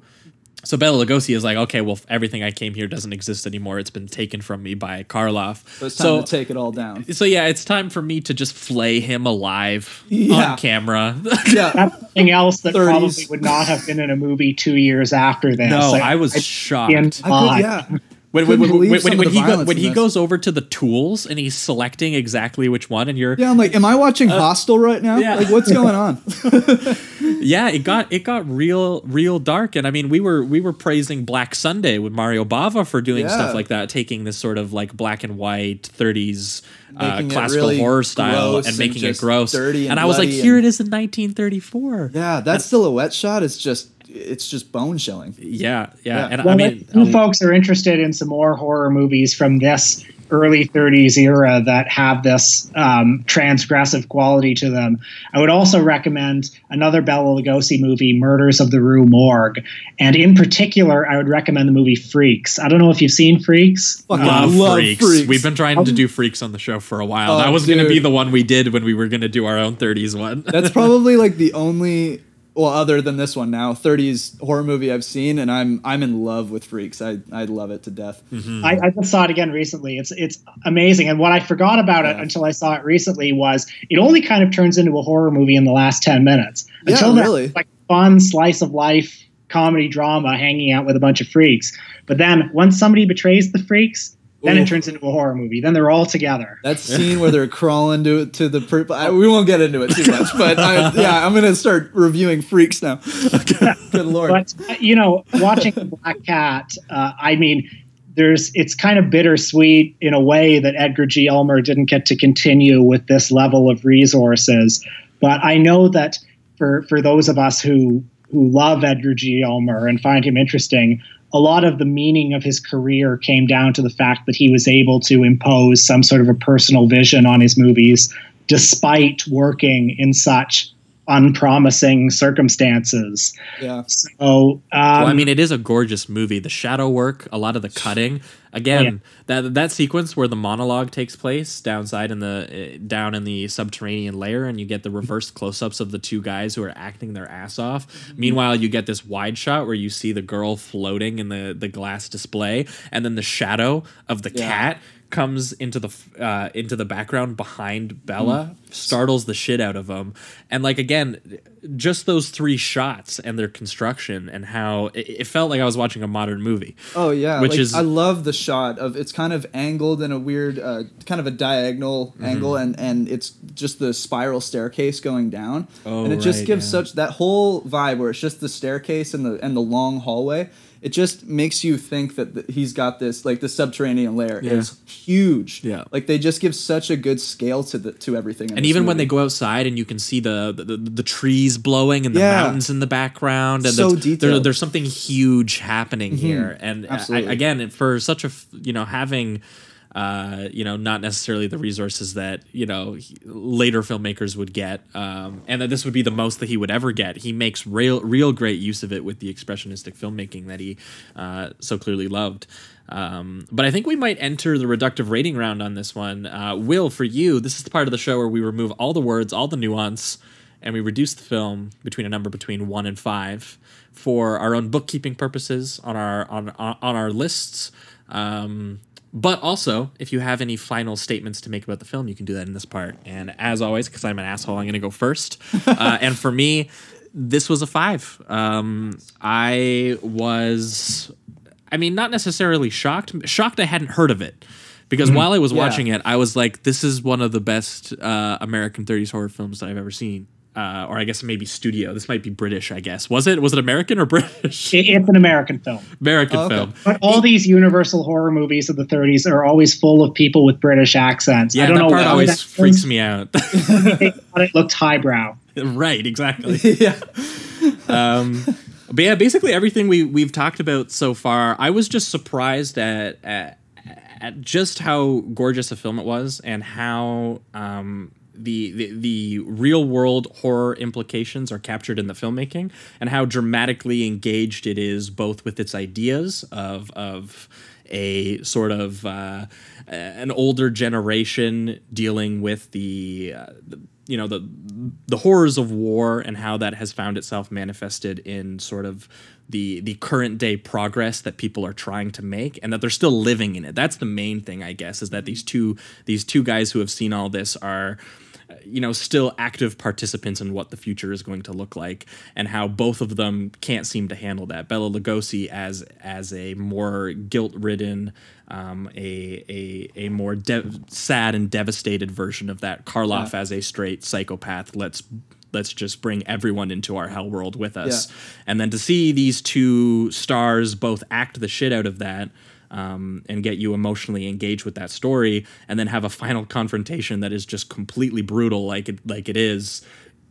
So Bela Lugosi is like, okay, well, everything I came here doesn't exist anymore. It's been taken from me by Karloff. So it's time to take it all down. So yeah, it's time for me to just flay him alive Yeah. on camera. Yeah. That's something else that 30s. probably would not have been in a movie two years after this. no, Like, I was in shocked. I could, yeah. When when, when, when, when, he go, when he this. goes over to the tools and he's selecting exactly which one, and you're Yeah, I'm like, am I watching Hostel right now? Uh, yeah. Like, what's going on? yeah, it got it got real real dark, and I mean we were we were praising Black Sunday with Mario Bava for doing Yeah. stuff like that, taking this sort of like black and white 30s uh, classical really horror style and and making it gross. dirty and I was like, here and- it is in 1934. yeah, that silhouette shot is just, it's just bone chilling. Yeah, yeah, Yeah. and Well, I mean, if you um, folks are interested in some more horror movies from this early 30s era that have this um, transgressive quality to them. I would also recommend another Bela Lugosi movie, Murders of the Rue Morgue. And in particular, I would recommend the movie Freaks. I don't know if you've seen Freaks. Fucking Love, love freaks. Freaks. We've been trying to um, do freaks on the show for a while. Oh, that was going to be the one we did when we were going to do our own 30s one. That's probably like the only well, other than this one now, 30s horror movie I've seen, and I'm I'm in love with Freaks. I I love it to death. Mm-hmm. I, I just saw it again recently. It's it's amazing. And what I forgot about it until I saw it recently was it only kind of turns into a horror movie in the last ten minutes. Yeah, Until then, really. it's like fun slice of life comedy drama, hanging out with a bunch of freaks. But then once somebody betrays the freaks, then Ooh. it turns into a horror movie. Then they're all together. That scene where they're crawling to to the per- I, we won't get into it too much, but I, yeah, I'm gonna start reviewing Freaks now. Good lord. But uh, you know, watching the Black Cat, uh, I mean, there's it's kind of bittersweet in a way that Edgar G. Ulmer didn't get to continue with this level of resources. But I know that for for those of us who who love Edgar G. Ulmer and find him interesting, a lot of the meaning of his career came down to the fact that he was able to impose some sort of a personal vision on his movies, despite working in such unpromising circumstances. yeah. So, um, well, I mean, it is a gorgeous movie. The shadow work, a lot of the cutting. Again, yeah. that that sequence where the monologue takes place downside in the uh, down in the subterranean layer, and you get the reverse close-ups of the two guys who are acting their ass off. Meanwhile, you get this wide shot where you see the girl floating in the the glass display, and then the shadow of the Yeah. cat comes into the uh, into the background behind Bela, startles the shit out of him, and like again, just those three shots and their construction and how it, it felt like I was watching a modern movie. Oh yeah, Which like, is- I love the shot of it's kind of angled in a weird, uh, kind of a diagonal Mm-hmm. angle, and and it's just the spiral staircase going down, Oh, and it just right, gives yeah. such that whole vibe where it's just the staircase and the and the long hallway. It just makes you think that th- he's got this like the subterranean layer Yeah. is huge. Yeah. like they just give such a good scale to the to everything. in And even when they go outside and you can see the the, the, the trees blowing and the Yeah. mountains in the background and So there's, there, detailed. Mm-hmm. there's something huge happening here and I, again for such a you know having uh, you know not necessarily the resources that you know he- later filmmakers would get um, and that this would be the most that he would ever get he makes real real great use of it with the expressionistic filmmaking that he uh, so clearly loved um, but I think we might enter the reductive rating round on this one. Uh, Will, for you, this is the part of the show where we remove all the words, all the nuance, and we reduce the film between a number between one and five for our own bookkeeping purposes on our on on, on our lists. Um, but also, if you have any final statements to make about the film, you can do that in this part. And as always, because I'm an asshole, I'm going to go first. uh, and for me, this was a five. Um, I was I mean, not necessarily shocked. Shocked I hadn't heard of it. Because while I was Mm-hmm. Yeah. watching it, I was like, this is one of the best uh, American 30s horror films that I've ever seen. Uh, or I guess maybe studio. This might be British, I guess. Was it? Was it American or British? it, it's an American film. American Oh, okay. film. But all these Universal horror movies of the 30s are always full of people with British accents. Yeah, I don't that know part why always that freaks is. me out. They it looked highbrow. right, exactly. yeah, um, but yeah, basically everything we we've talked about so far, I was just surprised at at, at just how gorgeous a film it was and how um, the, the the real world horror implications are captured in the filmmaking and how dramatically engaged it is both with its ideas of of a sort of uh, an older generation dealing with the, uh, the you know the the horrors of war and how that has found itself manifested in sort of the the current day progress that people are trying to make and that they're still living in it. That's the main thing i guess is that these two these two guys who have seen all this are you know still active participants in what the future is going to look like and how both of them can't seem to handle that. Bela lugosi as as a more guilt-ridden um, a, a a more de- sad and devastated version of that. Karloff as a straight psychopath let's let's just bring everyone into our hell world with us. Yeah. and then to see these two stars both act the shit out of that um, and get you emotionally engaged with that story, and then have a final confrontation that is just completely brutal, like it like it is.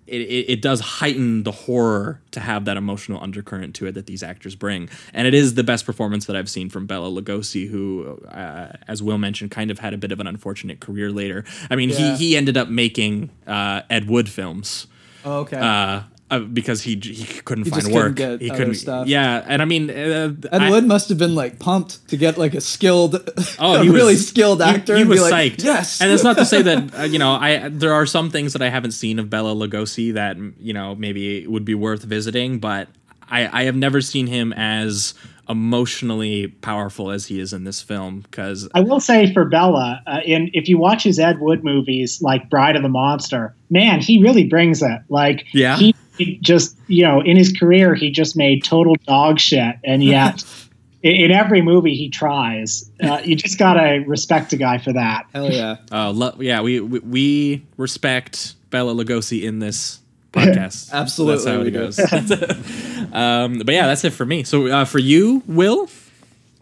it, it, it does heighten the horror to have that emotional undercurrent to it that these actors bring. And it is the best performance that I've seen from Bela Lugosi, who, uh, as Will mentioned, kind of had a bit of an unfortunate career later. I mean, Yeah. he, he ended up making uh, Ed Wood films. Oh, okay. Uh, uh, because he he couldn't He find just work. couldn't get he couldn't. stuff. Yeah, and I mean, uh, Ed I- Wood must have been like pumped to get like a skilled, Oh, a he really was, skilled actor. He, and be was like, psyched. Yes, and it's not to say that uh, you know I there are some things that I haven't seen of Bela Lugosi that you know maybe would be worth visiting, but I I have never seen him as emotionally powerful as he is in this film because I will say for Bela, uh, in if you watch his Ed Wood movies like Bride of the Monster, man, he really brings it. Like, Yeah? he, he just you know in his career he just made total dog shit, and yet in, in every movie he tries. Uh, you just gotta respect a guy for that. hell yeah. uh, lo- yeah we, we we respect Bela Lugosi in this podcast. Absolutely, that's how we it goes. um, but yeah, that's it for me. So uh, for you, Will.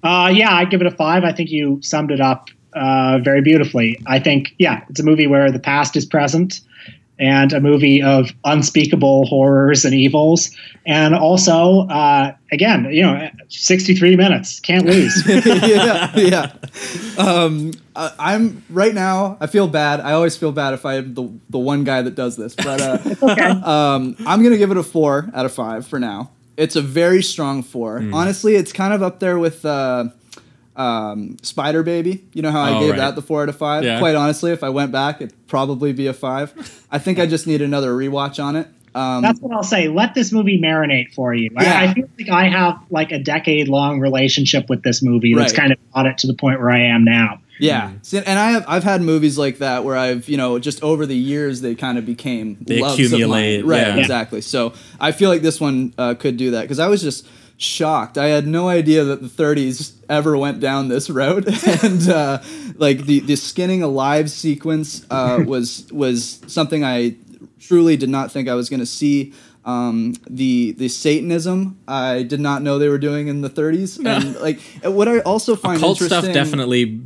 Uh, yeah, I give it a five. I think you summed it up uh, very beautifully. I think, yeah, it's a movie where the past is present and a movie of unspeakable horrors and evils. And also, uh, again, you know, 63 minutes. Can't lose. yeah, yeah. Um, I, I'm right now. I feel bad. I always feel bad if I'm the the one guy that does this. But uh, okay. um, I'm gonna give it a four out of five for now. It's a very strong four. Hmm. Honestly, it's kind of up there with uh, um, Spider Baby. You know how I Oh, gave right. that the four out of five. Yeah. Quite honestly, if I went back, it'd probably be a five. I think I just need another rewatch on it. Um, That's what I'll say. Let this movie marinate for you. Yeah. I, I feel like I have like a decade long relationship with this movie that's Right. kind of brought it to the point where I am now. Yeah, See, and I have I've had movies like that where I've you know just over the years they kind of became They loves of mine. accumulate, right? yeah. Exactly. So I feel like this one uh, could do that because I was just shocked. I had no idea that the 30s ever went down this road, and uh, like the the skinning alive sequence uh, was was something I truly did not think I was going to see. Um, the the Satanism I did not know they were doing in the 30s, and like what I also find Cult stuff definitely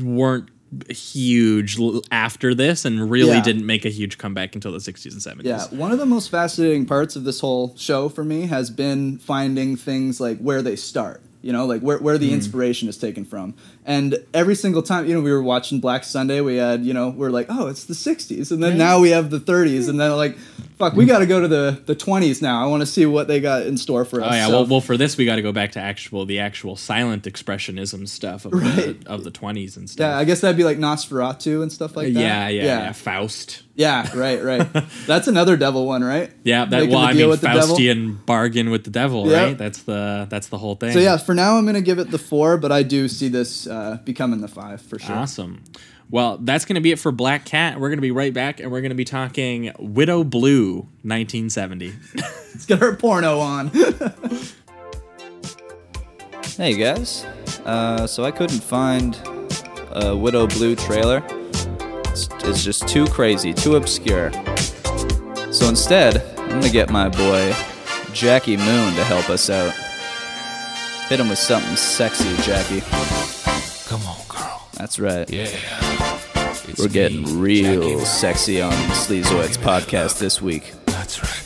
weren't huge after this and really Yeah. didn't make a huge comeback until the 60s and 70s. Yeah, one of the most fascinating parts of this whole show for me has been finding things like where they start. You know, like where, where the mm. inspiration is taken from. And every single time, you know, we were watching Black Sunday, we had, you know, we're like, oh, it's the 60s. And then now we have the 30s. And then, like, fuck, we got to go to the, the 20s now. I want to see what they got in store for us. Oh yeah, So- well, well, for this we got to go back to actual the actual silent expressionism stuff of Right. the of the twenties and stuff. yeah. I guess that'd be like Nosferatu and stuff like that. yeah, yeah, yeah, yeah. Faust. Yeah, right, right. That's another devil one, right? Yeah, that Making well, I deal mean, with the. Faustian bargain with the devil, Yeah. right? That's the that's the whole thing. So yeah, for now I'm gonna give it the four, but I do see this uh, becoming the five for sure. Awesome. Well, that's going to be it for Black Cat. We're going to be right back, and we're going to be talking Widow Blue, 1970. Let's get our porno on. Hey guys, uh, so I couldn't find a Widow Blue trailer. It's, it's just too crazy, too obscure. So instead, I'm gonna get my boy Jackie Moon to help us out. Hit him with something sexy, Jackie. Come on, girl. That's right. Yeah. It's We're me, getting real Jackie. sexy on Sleazoids podcast this week. That's right.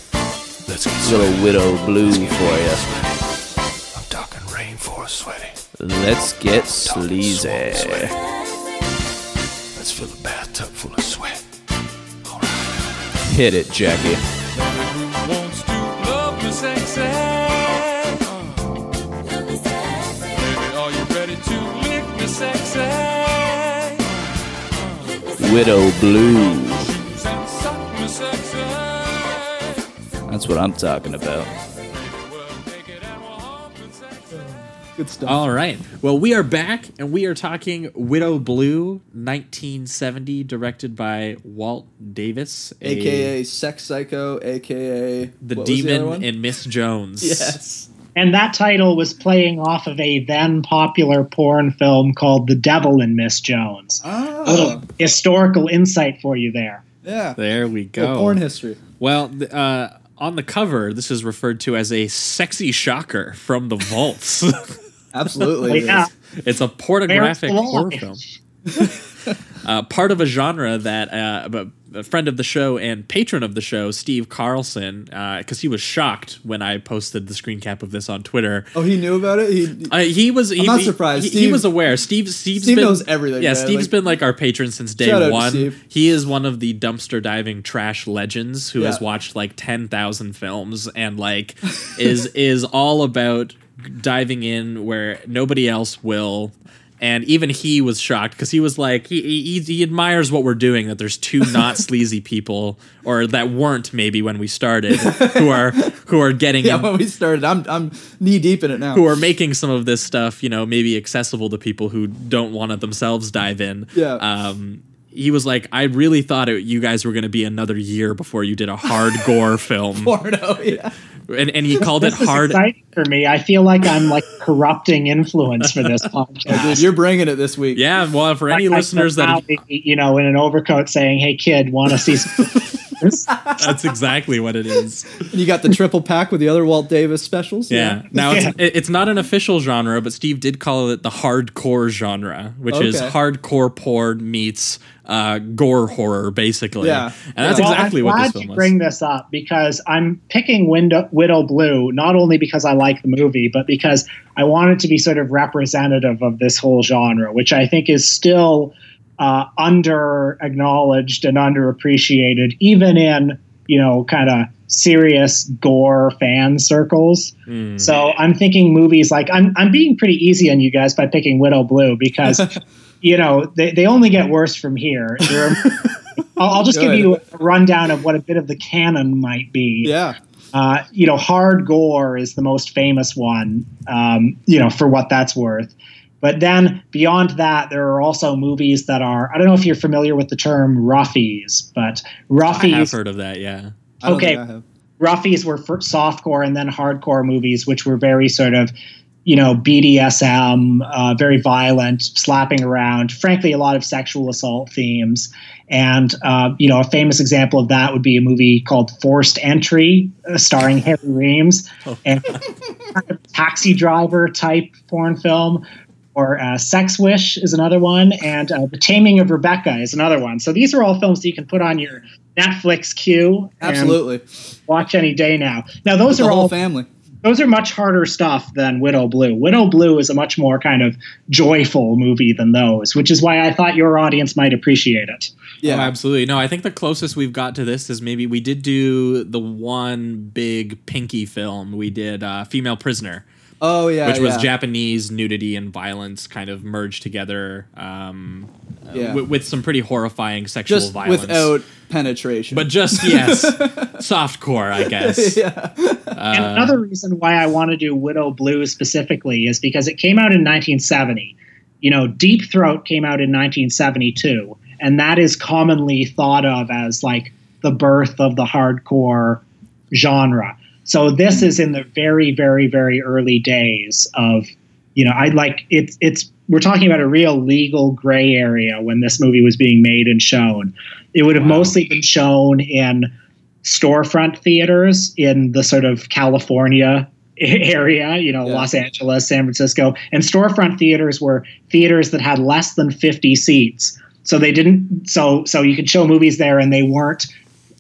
Let's get Little sweaty. Widow Blue for sweaty. I'm talking rainforest sweaty. Let's get sleazy. sweaty. Let's fill a bathtub full of sweat. All right. Hit it, Jackie. Widow Blue. Shoes and suck me sexy. That's what I'm talking about. Well, take it and we'll hump it sexy. Good stuff. All right. Well, we are back, and we are talking Widow Blue, 1970, directed by Walt Davis, a- AKA Sex Psycho, AKA the what the other Demon one? and Miss Jones. Yes. And that title was playing off of a then popular porn film called The Devil and Miss Jones. A Oh, little historical insight for you there. yeah. There we Little go. porn history. Well, uh, on the cover, this is referred to as a sexy shocker from the vaults. Absolutely. it yeah. it's a pornographic horror film. uh, part of a genre that uh, a- friend of the show and patron of the show, Steve Carlson, because he was shocked when I posted the screen cap of this on Twitter. Oh, he knew about it. He Uh, he was. He, not surprised. He, he was aware. Steve. Steve's Steve been, knows everything, Yeah, man. Steve's Like- been like our patron since day Shout out to one. Steve. He is one of the dumpster diving trash legends who has watched like ten thousand films and like is is all about diving in where nobody else will. And even he was shocked because he was like, he, he he admires what we're doing. That there's two not sleazy people, or that weren't maybe when we started, who are who are getting yeah, in- when we started, I'm I'm knee deep in it now. who are making some of this stuff, you know, maybe accessible to people who don't want to themselves dive in. Yeah. Um, he was like, I really thought it, you guys were going to be another year before you did a hard gore film, Porno, yeah. and and he called it This is hard. exciting for me. I feel like I'm like corrupting influence for this podcast. You're bringing it this week. Yeah, well, for any Like, listeners that somehow, you know, in an overcoat saying, "Hey, kid, want to see?" Some- that's exactly what it is. You got the triple pack with the other Walt Davis specials. Yeah. Now it's Yeah. it- it's not an official genre, but Steve did call it the hardcore genre, which is hardcore porn meets uh, gore horror, basically. Yeah. And that's Well, exactly I'm what glad this film you was. bring this up because I'm picking Widow, Widow Blue not only because I like the movie, but because I want it to be sort of representative of this whole genre, which I think is still uh, under acknowledged and underappreciated, even in you know kind of serious gore fan circles. Hmm. So I'm thinking movies like I'm I'm being pretty easy on you guys by picking Widow Blue because you know they, they only get worse from here. I'll, I'll just give you a rundown of what a bit of the canon might be. Yeah. Uh, you know, hard gore is the most famous one. Um, you know, for what that's worth. But then beyond that, there are also movies that are. I don't know if you're familiar with the term roughies, but I have roughies. heard of that, yeah. I don't Okay. think I have. roughies were for softcore and then hardcore movies, which were very sort of, you know, BDSM, uh, very violent, slapping around. Frankly, a lot of sexual assault themes. And uh, you know, a famous example of that would be a movie called Forced Entry, uh, starring Harry Reems, and kind of taxi driver type porn film. Or uh, Sex Wish is another one, and uh, The Taming of Rebecca is another one. So these are all films that you can put on your Netflix queue. and Absolutely. watch any day now. Now those the are whole all family. those are much harder stuff than Widow Blue. Widow Blue is a much more kind of joyful movie than those, which is why I thought your audience might appreciate it. Yeah. Oh, absolutely. No, I think the closest we've got to this is maybe we did do the one big pinky film. We did uh, Female Prisoner, Oh yeah. which was yeah. Japanese nudity and violence kind of merged together um, uh, Yeah. wi- with some pretty horrifying sexual just violence. without penetration. but just, yes, soft core, I guess. yeah. and Uh, another reason why I want to do Widow Blue specifically is because it came out in 1970. You know, Deep Throat came out in 1972, and that is commonly thought of as like the birth of the hardcore genre. So this is in the very, very, very early days of, you know, I like it's it's we're talking about a real legal gray area when this movie was being made and shown. It would have Wow. mostly been shown in storefront theaters in the sort of California area, you know, Yeah. Los Angeles, San Francisco, and storefront theaters were theaters that had less than 50 seats. So they didn't so so you could show movies there and they weren't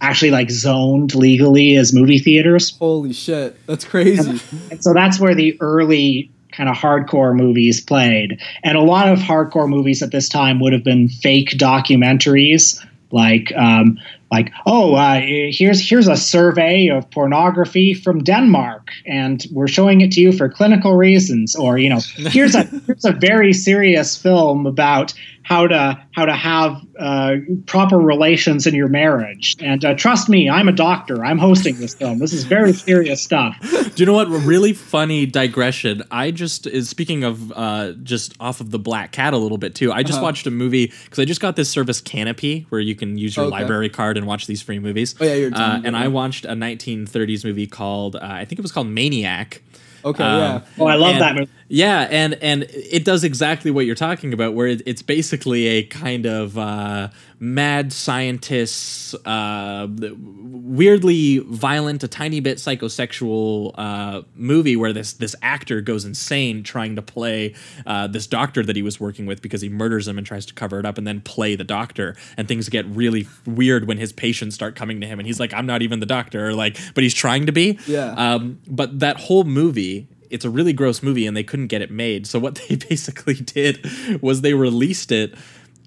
actually like zoned legally as movie theaters. Holy shit. That's crazy. And so that's where the early kind of hardcore movies played. And a lot of hardcore movies at this time would have been fake documentaries, like um, like oh uh, here's here's a survey of pornography from Denmark, and we're showing it to you for clinical reasons, or you know here's a here's a very serious film about how to how to have uh, proper relations in your marriage. And uh, trust me, I'm a doctor. I'm hosting this film. This is very serious stuff. Do you know what? A really funny digression. I just is speaking of uh, just off of the Black Cat a little bit too. I just Uh-huh. watched a movie because I just got this service Kanopy where you can use your Okay. library card and watch these free movies. Oh, yeah, you're uh, and. I watched a 1930s movie called uh, I think it was called Maniac. Okay, Um, yeah. Oh, I love and- that movie. Yeah, and and it does exactly what you're talking about, where it, it's basically a kind of uh, mad scientists, uh, weirdly violent, a tiny bit psychosexual uh, movie where this this actor goes insane trying to play uh, this doctor that he was working with because he murders him and tries to cover it up, and then play the doctor, and things get really weird when his patients start coming to him, and he's like, "I'm not even the doctor," or like, but he's trying to be. Yeah. Um, but that whole movie it's a really gross movie and they couldn't get it made. So what they basically did was they released it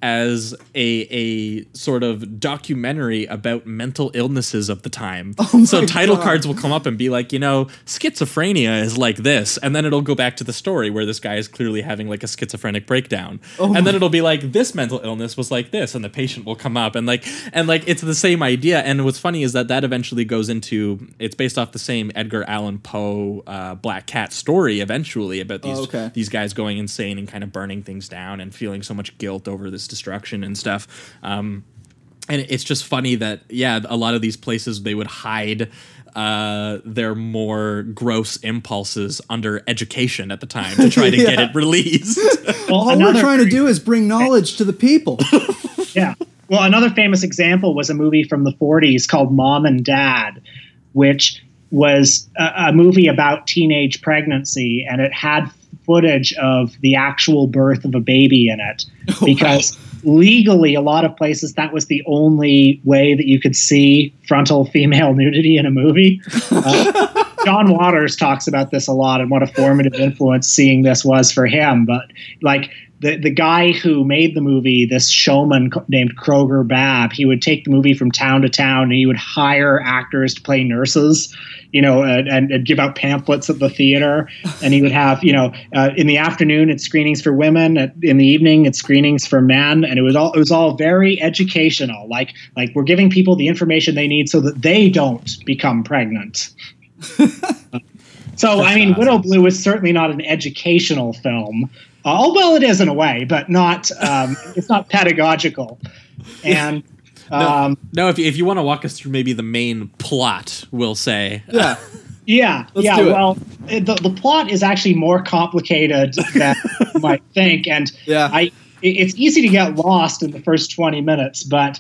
as a a sort of documentary about mental illnesses of the time. so title God. cards will come up and be like, you know, schizophrenia is like this, and then it'll go back to the story where this guy is clearly having like a schizophrenic breakdown, and then it'll be like this mental illness was like this, and the patient will come up and like and like it's the same idea. And what's funny is that that eventually goes into it's based off the same Edgar Allan Poe uh, Black Cat story eventually about these Oh, okay. these guys going insane and kind of burning things down and feeling so much guilt over this destruction and stuff. Um, and it's just funny that yeah, a lot of these places they would hide uh, their more gross impulses under education at the time to try to get it released. Well, All we're another trying to do is bring knowledge to the people. Yeah. Well, another famous example was a movie from the 40s called Mom and Dad, which was a, a movie about teenage pregnancy, and it had footage of the actual birth of a baby in it because legally a lot of places that was the only way that you could see frontal female nudity in a movie. Uh, john waters talks about this a lot and what a formative influence seeing this was for him but like the, the guy who made the movie, this showman named Kroger Babb, he would take the movie from town to town and he would hire actors to play nurses, you know, and, and, and give out pamphlets at the theater. And he would have, you know, uh, in the afternoon it's screenings for women, at, in the evening it's screenings for men, and it was all it was all very educational. Like like we're giving people the information they need so that they don't become pregnant. So I mean, Widow Blue is certainly not an educational film. Uh, oh well, it is in a way, but not. Um, it's not pedagogical. And um, no, if, if you want to walk us through maybe the main plot, we'll say. Yeah. yeah, Let's yeah. Well, it, the the plot is actually more complicated than you might think, and Yeah. I it- it's easy to get lost in the first twenty minutes, but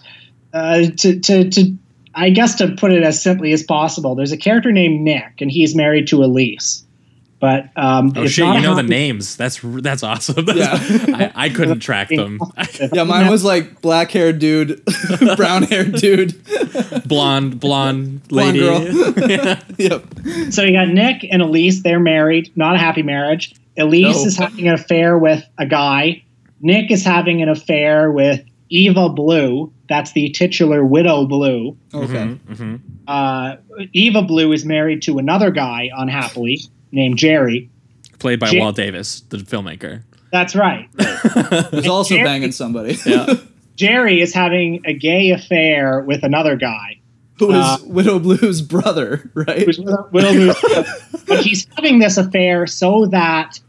uh, to to to I guess to put it as simply as possible, there's a character named Nick, and he's married to Elise. But um, Oh shit! You know the names. That's that's awesome. Yeah. I, I couldn't track them. Yeah, mine was like black haired dude, brown haired dude, blonde, blonde blonde lady. girl. yep. So you got Nick and Elise. They're married, not a happy marriage. Elise No. is having an affair with a guy. Nick is having an affair with Eva Blue. That's the titular widow Blue. Okay. Mhm. Uh, Eva Blue is married to another guy unhappily named Jerry. Played by Jim- Walt Davis, the filmmaker. That's right. Who's also Jerry- banging somebody. Yeah. Jerry is having a gay affair with another guy. Who is Uh, Widow Blue's brother, right? who's Widow Blue's but he's having this affair so that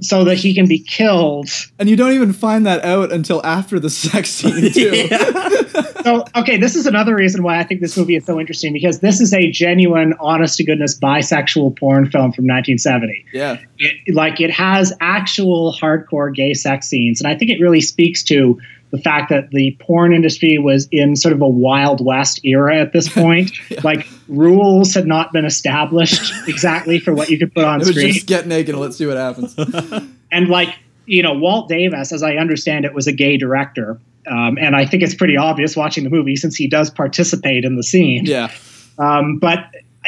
so that he can be killed And you don't even find that out until after the sex scene, too. so okay this is another reason why i think this movie is so interesting because this is a genuine honest to goodness bisexual porn film from 1970 Yeah. it, like it has actual hardcore gay sex scenes and i think it really speaks to the fact that the porn industry was in sort of a wild west era at this point. Like rules had not been established exactly for what you could put on It was screen. just get naked and let's see what happens. and like you know walt davis as i understand it was a gay director. Um, and i think it's pretty obvious watching the movie since he does participate in the scene. Yeah. um, but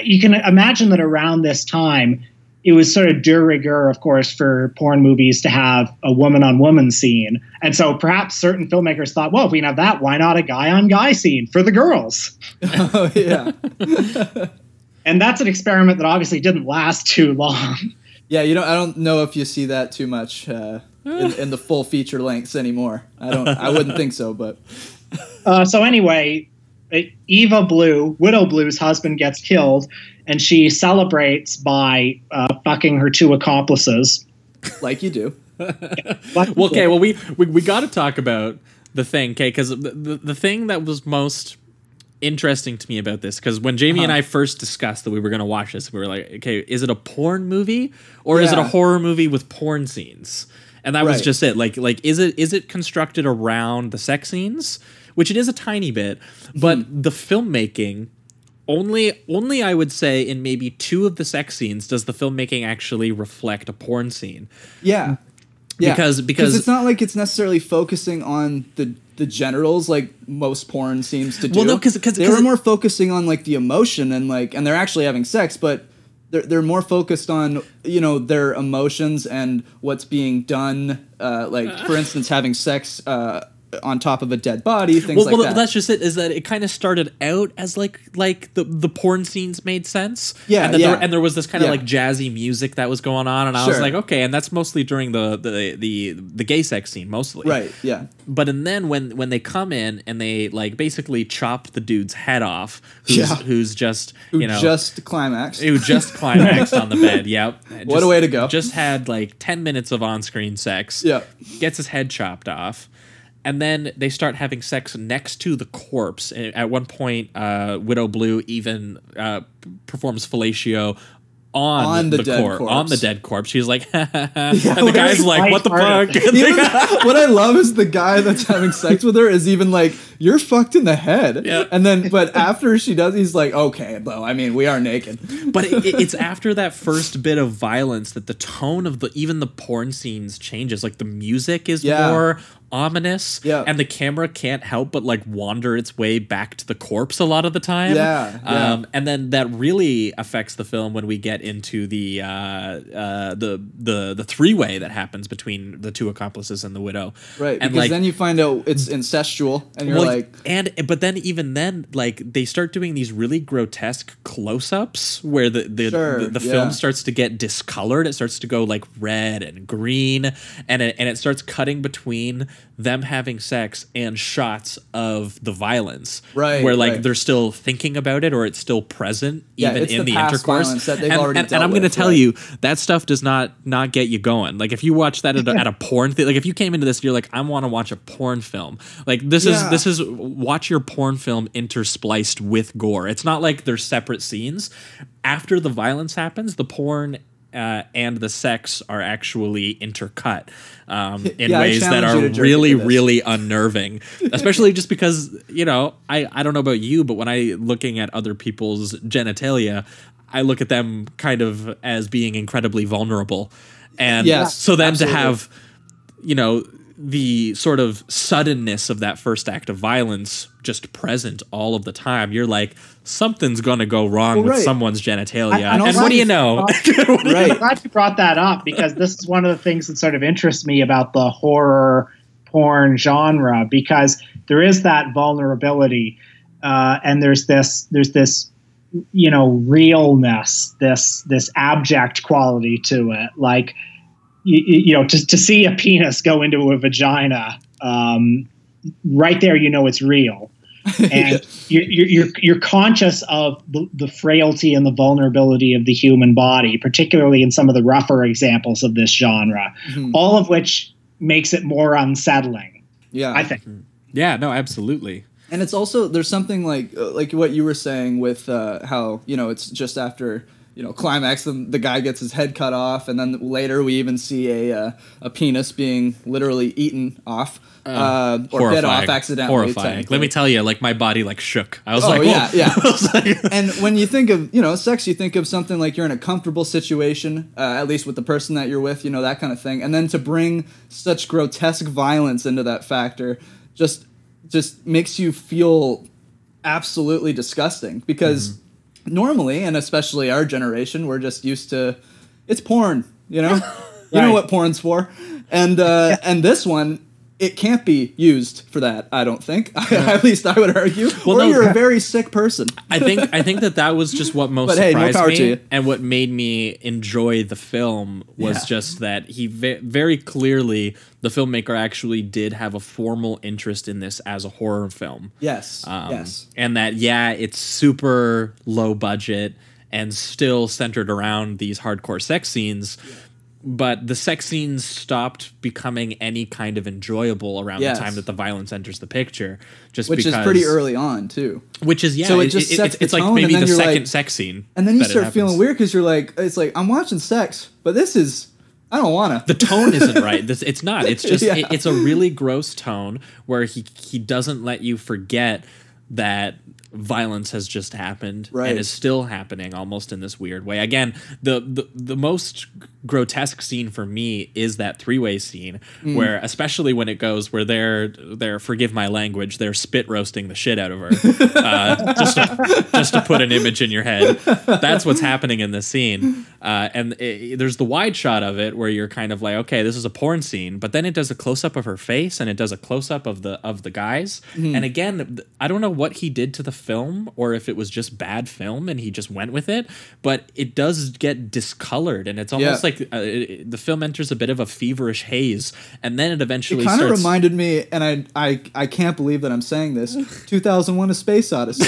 you can imagine that around this time it was sort of de rigueur of course for porn movies to have a woman on woman scene and so perhaps certain filmmakers thought well if we can have that why not a guy on guy scene for the girls Oh, yeah. and that's an experiment that obviously didn't last too long Yeah, you don't. I don't know if you see that too much uh, in, in the full feature lengths anymore. I don't. I wouldn't think so, but Uh, so anyway, uh, Eva Blue, Widow Blue's husband, gets killed, and she celebrates by uh, fucking her two accomplices. like you do. Like- well, okay. Well, we we, we got to talk about the thing, okay? Because the, the the thing that was most interesting to me about this because when Jamie Uh-huh. and I first discussed that we were going to watch this, we were like, okay, is it a porn movie or is it a horror movie with porn scenes? And that was just it. Like, like is it is it constructed around the sex scenes, which it is a tiny bit, but Mm-hmm. the filmmaking. Only, only I would say in maybe two of the sex scenes does the filmmaking actually reflect a porn scene. Yeah. Yeah. Because- because- it's not like it's necessarily focusing on the the generals like most porn seems to do. Well, no, 'cause- 'cause- they were more focusing on like the emotion and like and they're actually having sex, but they're they're more focused on you know their emotions and what's being done. Uh, like for instance, having sex uh, on top of a dead body, things well, like well that. that's just it. Is that it kind of started out as like like the the porn scenes made sense. Yeah, and yeah. There, and there was this kind of Yeah. like jazzy music that was going on, and I was like, okay, and that's mostly during the the the the gay sex scene mostly. right. Yeah. But and then when when they come in and they like basically chop the dude's head off, who's Yeah. who's just Who you know just climaxed. who just climaxed on the bed. Yep. What a way to go. Just had like ten minutes of on-screen sex. Yeah. Gets his head chopped off. And then they start having sex next to the corpse. And At one point, uh, Widow Blue even uh, performs fellatio on, On the dead cor- on the corpse. dead corpse. She's like, and the guy's like, "What the fuck?" What I love is the guy that's having sex with her is even like, "You're fucked in the head," Yeah. and then but after she does, he's like, "Okay, though. I mean, we are naked." but it, it- it's after that first bit of violence that the tone of the even the porn scenes changes. Like the music is Yeah. more ominous, Yeah. and the camera can't help but like wander its way back to the corpse a lot of the time. Yeah, yeah. Um, and then that really affects the film when we get into the uh, uh, the the the three way that happens between the two accomplices and the widow. Right, and because like then you find out it's incestual, and you're well, like, and but then even then, like they start doing these really grotesque close-ups where the the, Sure, the, the yeah. film starts to get discolored. It starts to go like red and green, and it, and it starts cutting between them having sex and shots of the violence. Right, where like right. they're still thinking about it or it's still present Yeah, even in the the, intercourse. that they've and, and, and I'm going to tell right. you that stuff does not not get you going. Like if you watch that at a, at a porn thing, like if you came into this, you're like, I want to watch a porn film. Like this is this is watch your porn film interspliced with gore. It's not like they're separate scenes. After the violence happens, the porn. Uh, and the sex are actually intercut um, in Yeah, ways that are really, really unnerving. Especially just because you know, I I don't know about you, but when I looking at other people's genitalia, I look at them kind of as being incredibly vulnerable, and so then absolutely. to have, you know, the sort of suddenness of that first act of violence just present all of the time, you're like, something's gonna go wrong Well, with someone's genitalia, I- I and what do you know? right, I'm glad you brought that up because this is one of the things that sort of interests me about the horror porn genre because there is that vulnerability uh, and there's this there's this you know realness this this abject quality to it. Like you, you know to, to see a penis go into a vagina um, right there you know it's real and you're, you're, you're, you're conscious of the, the frailty and the vulnerability of the human body, particularly in some of the rougher examples of this genre, Mhm. all of which makes it more unsettling, yeah. I think. yeah, no, absolutely. And it's also there's something like uh, like what you were saying with uh, how you know it's just after you know climax the, the guy gets his head cut off and then later we even see a uh, a penis being literally eaten off uh, or bit off accidentally. Horrifying. Let me tell you, like my body like shook. I was Oh, like, yeah, "Whoa." yeah. Like- and when you think of you know sex, you think of something like you're in a comfortable situation, uh, at least with the person that you're with, you know that kind of thing. And then to bring such grotesque violence into that factor, just just makes you feel absolutely disgusting because normally, and especially our generation, we're just used to it's porn, you know, you know what porn's for, and uh, and this one. It can't be used for that. I don't think. At least I would argue. Well, or no, you're a very sick person. I think I think that that was just what most hey, no surprised power me, and what made me enjoy the film was Yeah. just that he ve- very clearly the filmmaker actually did have a formal interest in this as a horror film. Yes. Um, yes. and that yeah, it's super low budget and still centered around these hardcore sex scenes. But the sex scenes stopped becoming any kind of enjoyable around Yes. the time that the violence enters the picture. Just which because, is pretty early on too. Which is yeah. So it it- just it- sets it's, the it's like maybe the second like- sex scene, And then you start feeling weird because you're like, it's like I'm watching sex, but this is I don't wanna. the tone isn't right. This it's not. It's just Yeah. it- it's a really gross tone where he he doesn't let you forget that violence has just happened Right. and is still happening almost in this weird way. Again, the the, the most grotesque scene for me is that three-way scene Mm. where especially when it goes where they're they're forgive my language, they're spit roasting the shit out of her. uh, just to, just to put an image in your head. That's what's happening in this scene. Uh, and it, there's the wide shot of it where you're kind of like, okay, this is a porn scene, but then it does a close up of her face and it does a close up of the of the guys. Mm-hmm. And again, I don't know what he did to the film or if it was just bad film and he just went with it, but it does get discolored and it's almost Yeah. like uh, it, it- the film enters a bit of a feverish haze, and then it eventually It kind of starts. reminded me, and I, I I can't believe that I'm saying this. 2001: A Space Odyssey.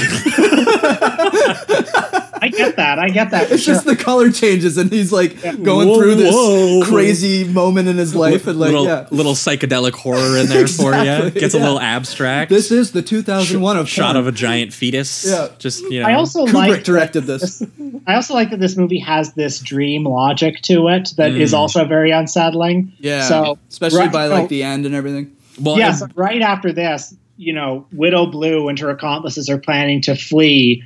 I get that. I get that. It's sure. just the color changes, and he's like going Whoa, through this whoa. crazy moment in his life, and like, little yeah, little psychedelic horror in there for you. Exactly, Gets a little abstract. this is the 2001 of shot porn. of a giant fetus. Yeah. Just you know. I also Kubrick like directed this. I also like that this movie has this dream logic to it that is Mm. also very unsettling. Yeah, So especially right- by so- like the end and everything. well, yeah, so right after this, you know, Widow Blue and her accomplices are planning to flee.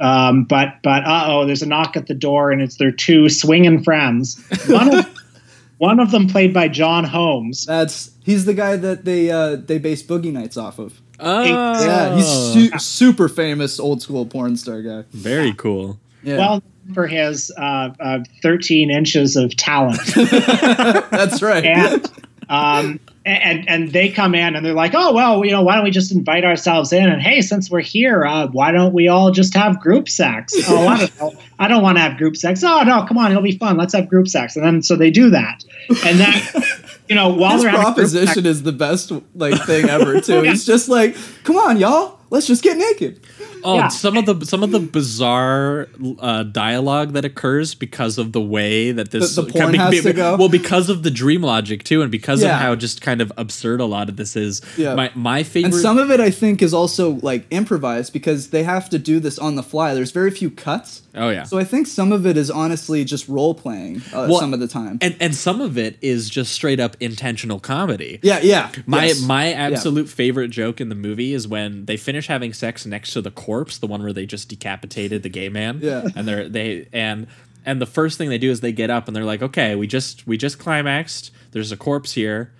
Um, but but uh oh, there's a knock at the door, and it's their two swinging friends. One of one of them played by John Holmes. That's he's the guy that they uh, they base Boogie Nights off of. Oh, Yeah, he's su- super famous old school porn star guy. very cool. Yeah, Well, for his uh, uh, 13 inches of talent. that's right. and um and and they come in and they're like oh well you know why don't we just invite ourselves in? And hey since we're here uh, why don't we all just have group sex? Oh i don't know. I don't want to have group sex. Oh no come on it'll be fun. Let's have group sex. And then so they do that. And then you know while His they're having group sex, proposition is the best like thing ever too. He's just like, "Come on, y'all, let's just get naked." Oh, Yeah. some of the some of the bizarre uh, dialogue that occurs because of the way that this The- the porn has to go? Well, because of the dream logic too, and because Yeah. of how just kind of absurd a lot of this is. Yeah. My my favorite. And some of it, I think, is also like improvised because they have to do this on the fly. There's very few cuts, oh yeah. so I think some of it is honestly just role playing. Uh, Well, some of the time. and and some of it is just straight up intentional comedy. yeah, yeah. My yes. my absolute favorite joke in the movie is when they finish having sex next to the corpse, the one where they just decapitated the gay man. Yeah. And they're they and and the first thing they do is they get up and they're like, okay, we just we just climaxed. There's a corpse here.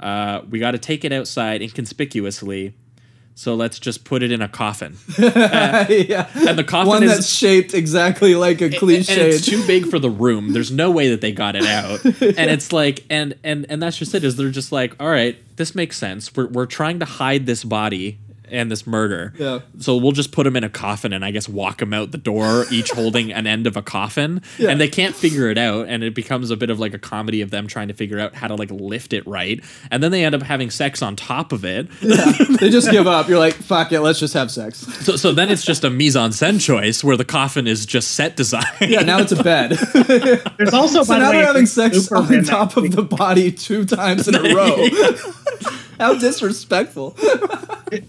Uh, we got to take it outside inconspicuously. So let's just put it in a coffin. yeah. And the coffin One is that's shaped exactly like a and cliche. it's too big for the room. There's no way that they got it out. And it's like, and and and that's just it. Is they're just like, all right, this makes sense. We're we're trying to hide this body and this murder. Yeah. So we'll just put him in a coffin and I guess walk him out the door, each holding an end of a coffin. Yeah. And they can't figure it out, and it becomes a bit of like a comedy of them trying to figure out how to like lift it right. And then they end up having sex on top of it. they just give up. You're like, fuck it, let's just have sex. So so then it's just a mise en scène choice where the coffin is just set design. Yeah, now it's a bed. there's also so by the now way, they're having sex super on top of the body two times in a row. How disrespectful.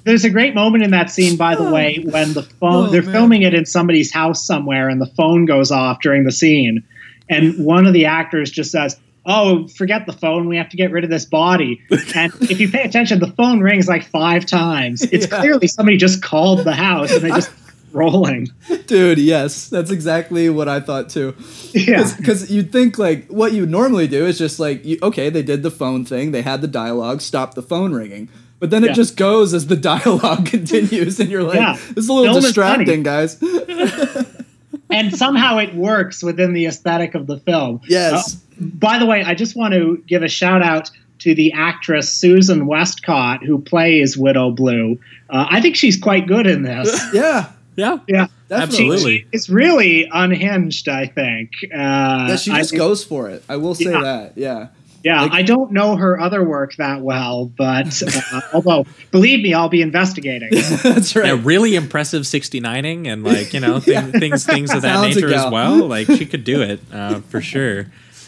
There's a great moment in that scene, by the way, when the phone Oh, they're man. filming it in somebody's house somewhere, and the phone goes off during the scene, and one of the actors just says, "Oh, forget the phone. We have to get rid of this body." And if you pay attention, the phone rings like five times. It's Yeah. clearly somebody just called the house, and they just rolling. Dude, yes, that's exactly what I thought too. Yeah. Because you'd think like what you normally do is just like, you, okay, they did the phone thing, they had the dialogue, stop the phone ringing. But then it Yeah. just goes as the dialogue continues, and you're like, Yeah. this is a little Film distracting, guys. and somehow it works within the aesthetic of the film. Yes. Uh, by the way, I just want to give a shout out to the actress Susan Westcott who plays Widow Blue. Uh, I think she's quite good in this. yeah, yeah. yeah, definitely. Absolutely. it's really unhinged. I think. Uh, Yeah, she just think- goes for it. I will say Yeah. that. Yeah. Yeah, like- I don't know her other work that well, but uh, although believe me, I'll be investigating. That's right. Yeah, really impressive 69ing and like you know thing, things things of that Talented nature as well. Like she could do it uh, for sure.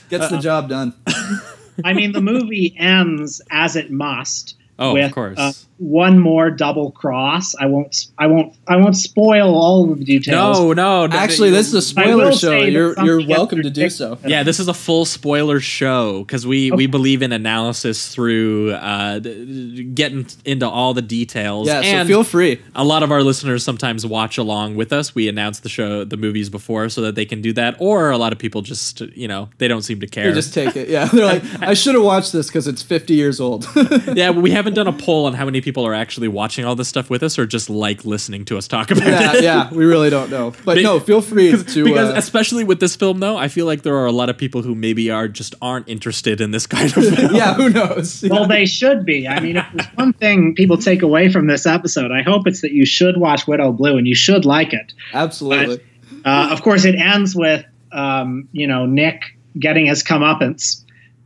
Gets the job done. I mean, the movie ends as it must. Oh, of course. uh, one more double cross. I won't. I won't. I won't spoil all of the details. no, no, no. Actually, this is a spoiler show. You're you're welcome to do so. Yeah, this is a full spoiler show because we we believe in analysis through uh, getting into all the details. Yeah, so feel free. a lot of our listeners sometimes watch along with us. We announce the show, the movies before, so that they can do that. Or a lot of people just, you know, they don't seem to care. You just take it. Yeah, they're like, I should have watched this because it's 50 years old. yeah, we haven't done a poll on how many people are actually watching all this stuff with us, or just like listening to us talk about yeah, it. yeah, we really don't know. But Be- no, feel free to. because uh, especially with this film, though, I feel like there are a lot of people who maybe are just aren't interested in this kind of film. yeah, who knows? Well, Yeah. they should be. I mean, if there's one thing people take away from this episode, I hope it's that you should watch Widow Blue and you should like it. Absolutely. Uh, of course, it ends with um, you know Nick getting his comeuppance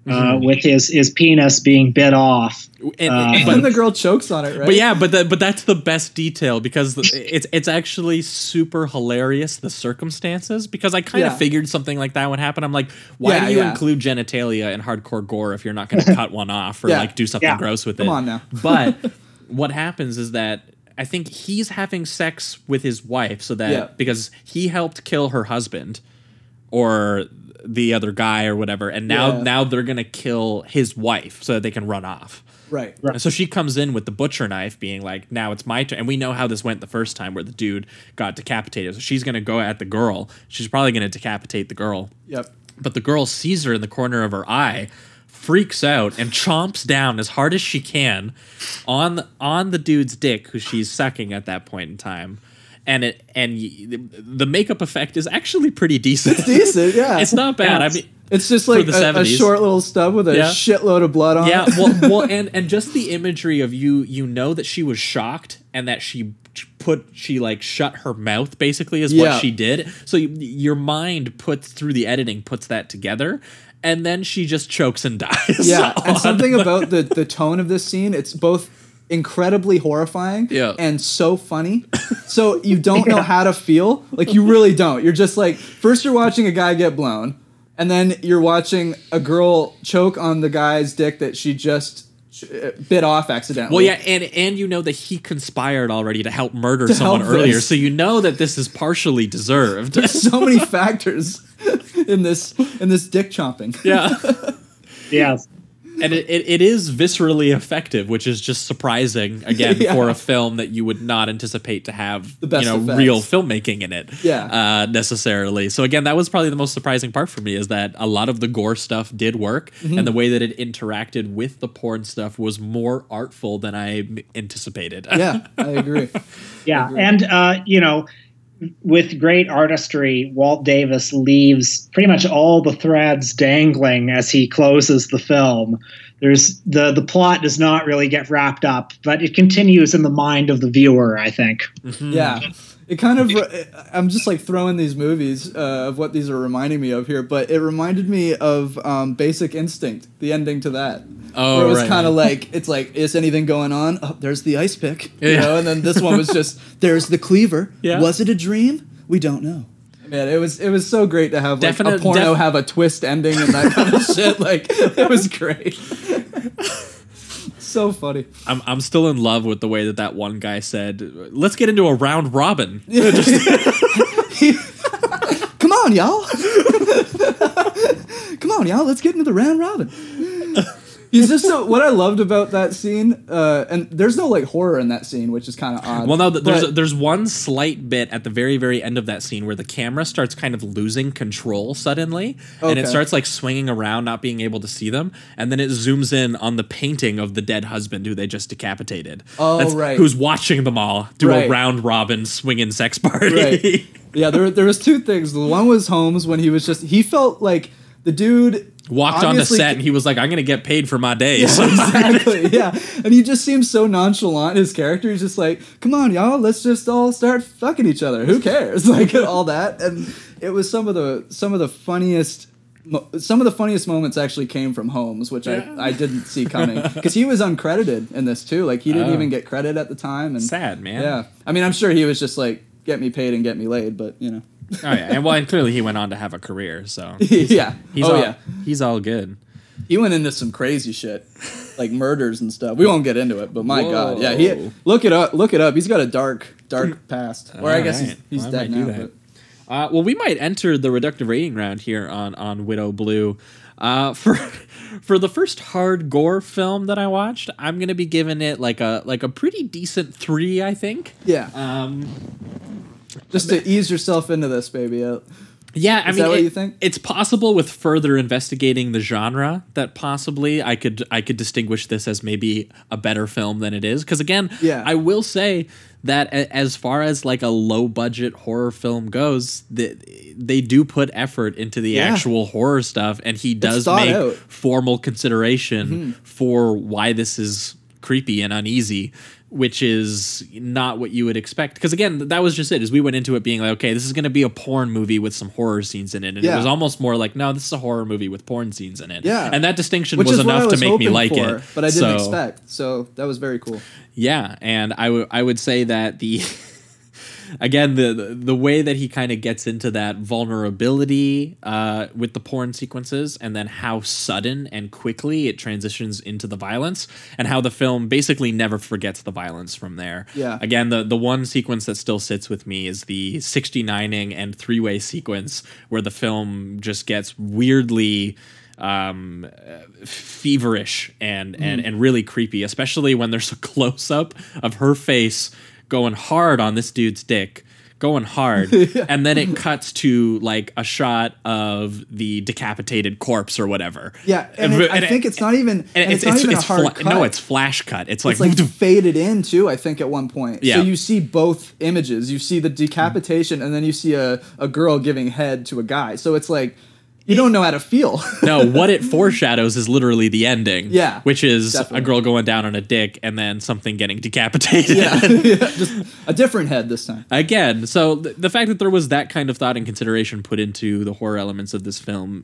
uh, with his his penis being bit off. And- Uh, And but- then the girl chokes on it, right? But yeah, but the, but that's the best detail because it's it's actually super hilarious the circumstances because I kind of Yeah. figured something like that would happen. I'm like, why Yeah, do you yeah. include genitalia in hardcore gore if you're not going to cut one off or Yeah. like do something Yeah. gross with Come it? on now. but what happens is that I think he's having sex with his wife so that Yeah. because he helped kill her husband or the other guy or whatever, and now Yeah. now they're gonna kill his wife so that they can run off. Right. And so she comes in with the butcher knife, being like, "Now it's my turn." And we know how this went the first time, where the dude got decapitated. So she's gonna go at the girl. She's probably gonna decapitate the girl. Yep. But the girl sees her in the corner of her eye, freaks out, and chomps down as hard as she can on on the dude's dick, who she's sucking at that point in time. And it and y- the makeup effect is actually pretty decent. Decent, yeah. it's not bad. I mean, It's just like a, a short little stub with a Yeah. shitload of blood on yeah it. well, well and and just the imagery of you you know that she was shocked and that she put she like shut her mouth basically is Yeah. what she did so you, your mind puts through the editing puts that together and then she just chokes and dies Yeah, and something about the the tone of this scene, it's both incredibly horrifying Yeah. and so funny. So you don't know how to feel. Like you really don't. You're just like first you're watching a guy get blown, and then you're watching a girl choke on the guy's dick that she just uh, bit off accidentally. well yeah and and you know that he conspired already to help murder someone help earlier this. so you know that this is partially deserved so many factors in this in this dick chomping. yeah Yes. And it, it, it is viscerally effective, which is just surprising again Yeah. for a film that you would not anticipate to have The best you know effects. real filmmaking in it. Yeah. uh, necessarily. So again, that was probably the most surprising part for me is that a lot of the gore stuff did work, Mm-hmm. and the way that it interacted with the porn stuff was more artful than I anticipated. Yeah, I agree. Yeah, and uh, you know, with great artistry, Walt Davis leaves pretty much all the threads dangling as he closes the film. There's the the plot does not really get wrapped up, but it continues in the mind of the viewer. I think. Mm-hmm. Yeah. It kind of, I'm just like throwing these movies uh, of what these are reminding me of here, but it reminded me of um, Basic Instinct, the ending to that. Oh, where it was right, kind of like, it's like, is anything going on? Oh, there's the ice pick. You Yeah. know, and then this one was just, there's the cleaver. Yeah. Was it a dream? We don't know. Man, it was it was so great to have like, Definite- a porno def- have a twist ending and that kind of shit. Like it was great. so funny. I'm I'm still in love with the way that that one guy said, "Let's get into a round robin." Come on, y'all. Come on, y'all. Let's get into the round robin. He's just so. What I loved about that scene, uh, and there's no like horror in that scene, which is kind of odd. Well, no, th- there's But- there's one slight bit at the very very end of that scene where the camera starts kind of losing control suddenly, and it starts like swinging around, not being able to see them, and then it zooms in on the painting of the dead husband who they just decapitated. Oh, That's, right. Who's watching them all do a round robin swinging sex party? right. Yeah, there there was two things. The one was Holmes when he was just he felt like the dude Walked on the set and he was like, "I'm gonna get paid for my days." exactly. Yeah, and he just seems so nonchalant. His character, he's just like, "Come on, y'all, let's just all start fucking each other. Who cares?" Like all that, and it was some of the some of the funniest. Some of the funniest moments actually came from Holmes, which I, I didn't see coming because he was uncredited in this too. Like he didn't Oh. even get credit at the time. And Sad man. yeah, I mean, I'm sure he was just like, "Get me paid and get me laid," but you know, Oh yeah, and well, and clearly he went on to have a career, so yeah. he's oh all, yeah. he's all good. He went into some crazy shit, like murders and stuff. We won't get into it, but my god, yeah. He look it up. Look it up. He's got a dark, dark past. Or I guess he's, he's Well, dead now. But Uh, well, we might enter the reductive rating round here on on Widow Blue. Uh, for for the first hard gore film that I watched, I'm gonna be giving it like a like a pretty decent three, I think. yeah, Um, just to ease yourself into this, baby. Uh, yeah, I Is mean, that what it- you think? it's possible with further investigating the genre that possibly I could I could distinguish this as maybe a better film than it is. Because again, Yeah. I will say that a- as far as like a low budget horror film goes, the, they do put effort into the Yeah. actual horror stuff, and he does make out. formal consideration Mm-hmm. for why this is creepy and uneasy which is not what you would expect because again that was just it is we went into it being like okay this is going to be a porn movie with some horror scenes in it and it was almost more like no this is a horror movie with porn scenes in it Yeah. and that distinction which was is what I enough was to make me like for, it but I didn't So, expect. So that was very cool. yeah and i would i would say that the again the the, the way that he kind of gets into that vulnerability uh, with the porn sequences and then how sudden and quickly it transitions into the violence and how the film basically never forgets the violence from there Yeah. again the the one sequence that still sits with me is the 69ing and three-way sequence where the film just gets weirdly um feverish and and and really creepy especially when there's a close up of her face going hard on this dude's dick going hard and then it cuts to like a shot of the decapitated corpse or whatever Yeah, and, it, I think it's not even. And it's, not even a hard fla- cut. no it's flash cut it's like, it's like faded in too. I think at one point. Yeah. So you see both images. You see the decapitation, and then you see a, a girl giving head to a guy. So it's like you don't know how to feel. no, what it foreshadows is literally the ending. Yeah, Which is definitely. a girl going down on a dick and then something getting decapitated. yeah, yeah, just a different head this time. Again, so th- the fact that there was that kind of thought and consideration put into the horror elements of this film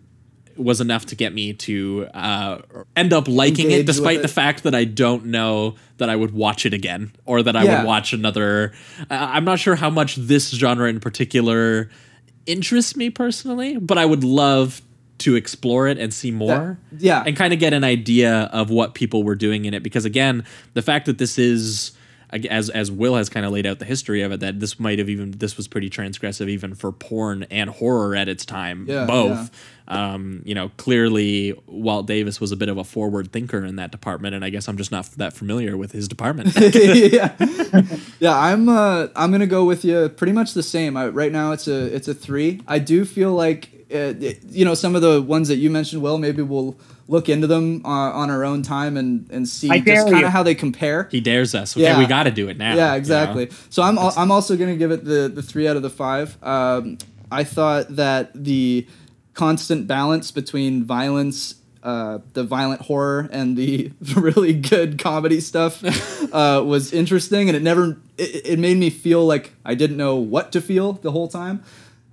was enough to get me to uh, end up liking Engage it, despite it. the fact that I don't know that I would watch it again or that I Yeah. would watch another. Uh, I'm not sure how much this genre in particular interests me personally, but I would love to explore it and see more. yeah. And kind of get an idea of what people were doing in it because again, the fact that this is as as Will has kind of laid out the history of it that this might have even this was pretty transgressive even for porn and horror at its time Yeah, both um you know clearly Walt Davis was a bit of a forward thinker in that department and I guess I'm just not that familiar with his department yeah, yeah. I'm uh, I'm gonna go with you. Pretty much the same. I, right now, it's a it's a three. I do feel like uh, it- you know some of the ones that you mentioned. Well, maybe we'll look into them uh, on our own time and and see I just kind of how they compare. he dares us okay Yeah. we got to do it now you Yeah, know? exactly. So I'm al- I'm also gonna give it the the three out of the five. Um, I thought that the constant balance between violence. Uh, the violent horror and the really good comedy stuff uh, was interesting, and it never it, it made me feel like I didn't know what to feel the whole time.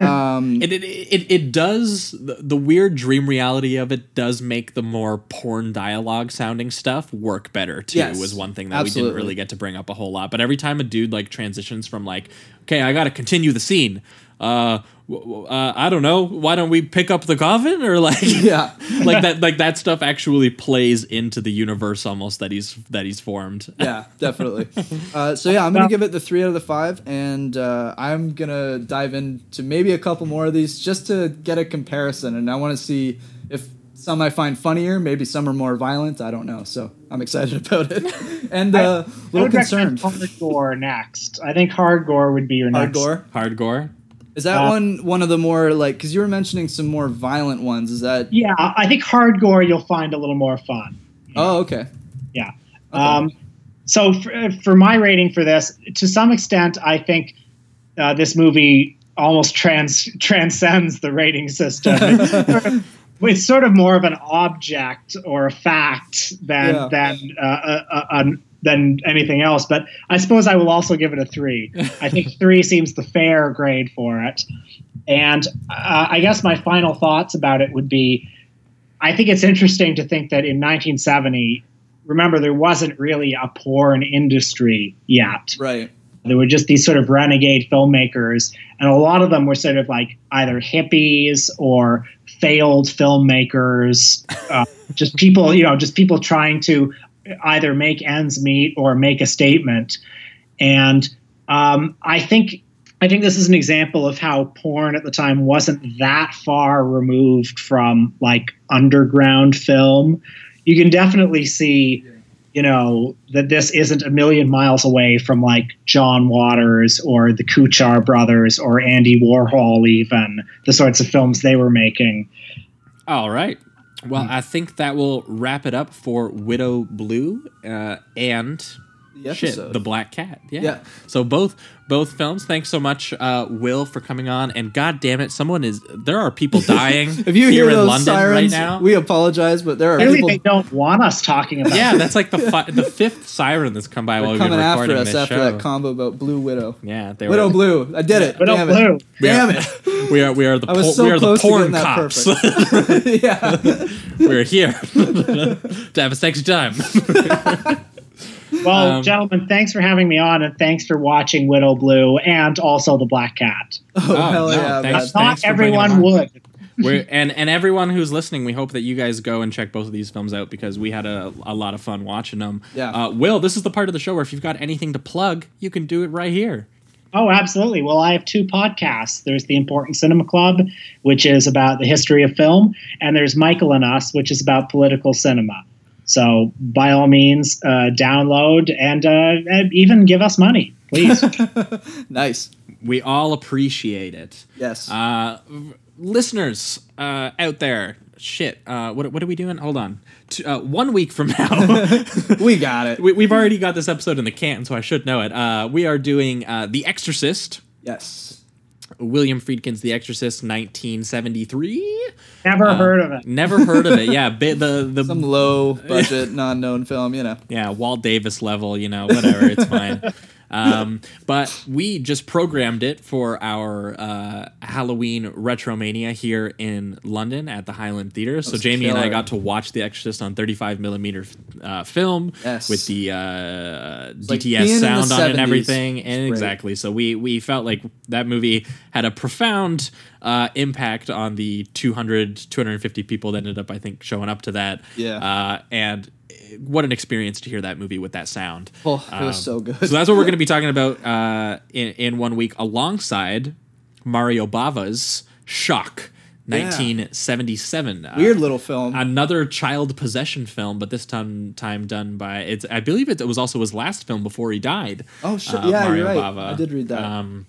Um, it, it, it, it does the, the weird dream reality of it does make the more porn dialogue sounding stuff work better too Yes, was one thing that we didn't really get to bring up a whole lot. But every time a dude like transitions from like okay i gotta continue the scene uh, uh i don't know why don't we pick up the coffin or like yeah, like that like that stuff actually plays into the universe almost that he's that he's formed yeah, definitely. Uh, so yeah, I'm gonna give it the three out of the five, and uh, I'm gonna dive into maybe a couple more of these just to get a comparison, and I want to see if some I find funnier, maybe some are more violent. I don't know, so I'm excited about it, and uh, a I little would recommend concerned. hardcore next. I think hardcore would be your next. Hardcore. hard gore Is that Uh, one one of the more like? Because you were mentioning some more violent ones. Is that? Yeah, I think hardcore you'll find a little more fun. Oh, okay. Yeah. Um, so for, for my rating for this, to some extent, I think uh, this movie almost trans transcends the rating system. It's sort of, it's sort of more of an object or a fact than Yeah. than uh, uh, um, than anything else. But I suppose I will also give it a three. I think three seems the fair grade for it. And uh, I guess my final thoughts about it would be I think it's interesting to think that in 1970, remember, there wasn't really a porn industry yet. Right. There were just these sort of renegade filmmakers, and a lot of them were sort of like either hippies or failed filmmakers, uh, just people, you know, just people trying to either make ends meet or make a statement. And um, I think I think this is an example of how porn at the time wasn't that far removed from like underground film. You can definitely see, you know, that this isn't a million miles away from like John Waters or the Kuchar brothers or Andy Warhol, even the sorts of films they were making. All right. Well, I think that will wrap it up for Widow Blue uh, and The shit, the Black Cat. Yeah. Yeah. So both both films. Thanks so much, uh, Will, for coming on. And God damn it, someone is there are people dying. if you here hear in those London sirens, right now. we apologize, but there are Clearly, people they don't want us talking about. yeah, that's like the fi- the fifth siren that's come by while we've been coming after recording us this after show. that combo about Blue Widow. yeah, they Widow were, Blue, I did it. Widow Damn Blue. it. Damn it. We are we are the I por- so we are the porn cops. yeah. We're here to have a sexy time. Well, Um, gentlemen, thanks for having me on, and thanks for watching Widow Blue and also the Black Cat. Oh, hell no, yeah, thanks. man. Not for bringing everyone would. We're, and and everyone who's listening, we hope that you guys go and check both of these films out because we had a, a lot of fun watching them. Yeah. Uh, Will, this is the part of the show where if you've got anything to plug, you can do it right here. Oh, absolutely. Well, I have two podcasts. There's the Important Cinema Club, which is about the history of film, and there's Michael and Us, which is about political cinema. So, by all means, uh, download and uh, and even give us money, please. Nice. We all appreciate it. Yes. Uh, listeners uh, out there, shit. Uh, what, what are we doing? Hold on. T- uh, one week from now, we got it. we, we've already got this episode in the can, so I should know it. Uh, we are doing uh, The Exorcist. yes. William Friedkin's The Exorcist, 1973. Never uh, heard of it. Never heard of it. Yeah, bi- the the Some low budget, non known film, you know. yeah Walt Davis level. You know, whatever. It's fine. Um, but we just programmed it for our uh, Halloween Retromania here in London at the Hyland Theater. So Jamie and I got to watch The Exorcist on 35 millimeter uh, film Yes. with the uh, DTS being in the sound on it and everything. And great. exactly. So we we felt like that movie had a profound uh, impact on the 200 250 people that ended up I think showing up to that. Yeah. Uh, and what an experience to hear that movie with that sound. Oh, it was so good. So that's what we're going to be talking about uh, in in one week, alongside Mario Bava's Shock, Yeah. 1977. Uh, Weird little film. Another child possession film, but this time time done by it's. I believe it was also his last film before he died. Oh, shit. uh, Yeah, you're right. Bava. I did read that. Um,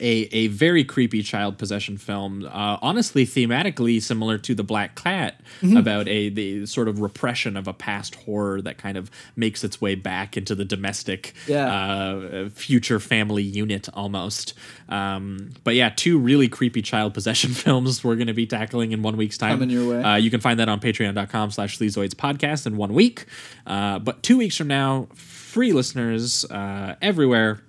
a, a very creepy child possession film, uh, honestly thematically similar to the Black Cat, Mm-hmm. about a the sort of repression of a past horror that kind of makes its way back into the domestic Yeah. uh, future family unit almost. Um, but yeah, two really creepy child possession films we're going to be tackling in one week's time. Coming your way. Uh, you can find that on patreon.com slash sleazoids podcast in one week. Uh, but two weeks from now, free listeners uh, everywhere.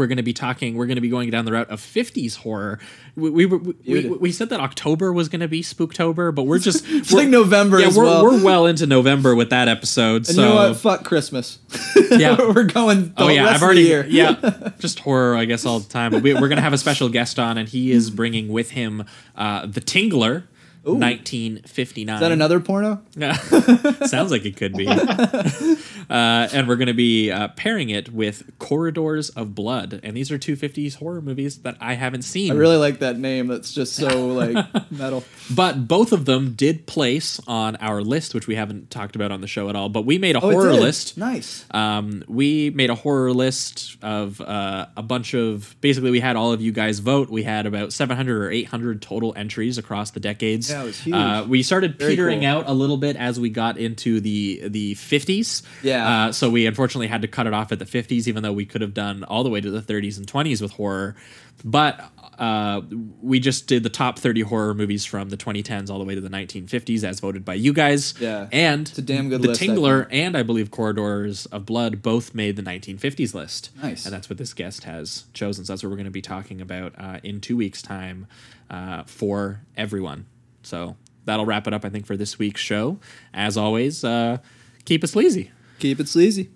We're going to be talking. We're going to be going down the route of '50s horror. We we, we, we, we said that October was going to be Spooktober, but we're just it's we're, like November yeah, as we're, well. we're well into November with that episode. and so you know what? Fuck Christmas. Yeah. we're going. Oh yeah, I've already yeah, just horror I guess all the time. But we, we're gonna have a special guest on, and he is bringing with him uh, the Tingler, 1959. Is that another porno? Sounds like it could be. uh, and we're going to be uh, pairing it with Corridors of Blood. And these are two 50s horror movies that I haven't seen. I really like that name. That's just so like metal. But both of them did place on our list, which we haven't talked about on the show at all. But we made a Oh, horror list. Nice. Um, we made a horror list of uh, a bunch of basically we had all of you guys vote. We had about 700 or 800 total entries across the decades. Yeah, it was huge. Uh, we started Very petering cool. out a little bit as we got into the the 50s. Yeah. Uh, so we unfortunately had to cut it off at the 50s, even though we could have done all the way to the 30s and 20s with horror. But uh, we just did the top 30 horror movies from the 2010s all the way to the 1950s, as voted by you guys. Yeah. And It's a damn good the list, I Tingler and I believe Corridors of Blood both made the 1950s list. Nice. And that's what this guest has chosen. So that's what we're going to be talking about uh, in two weeks' time uh, for everyone. So that'll wrap it up, I think, for this week's show. As always, uh, keep it sleazy. Keep it sleazy.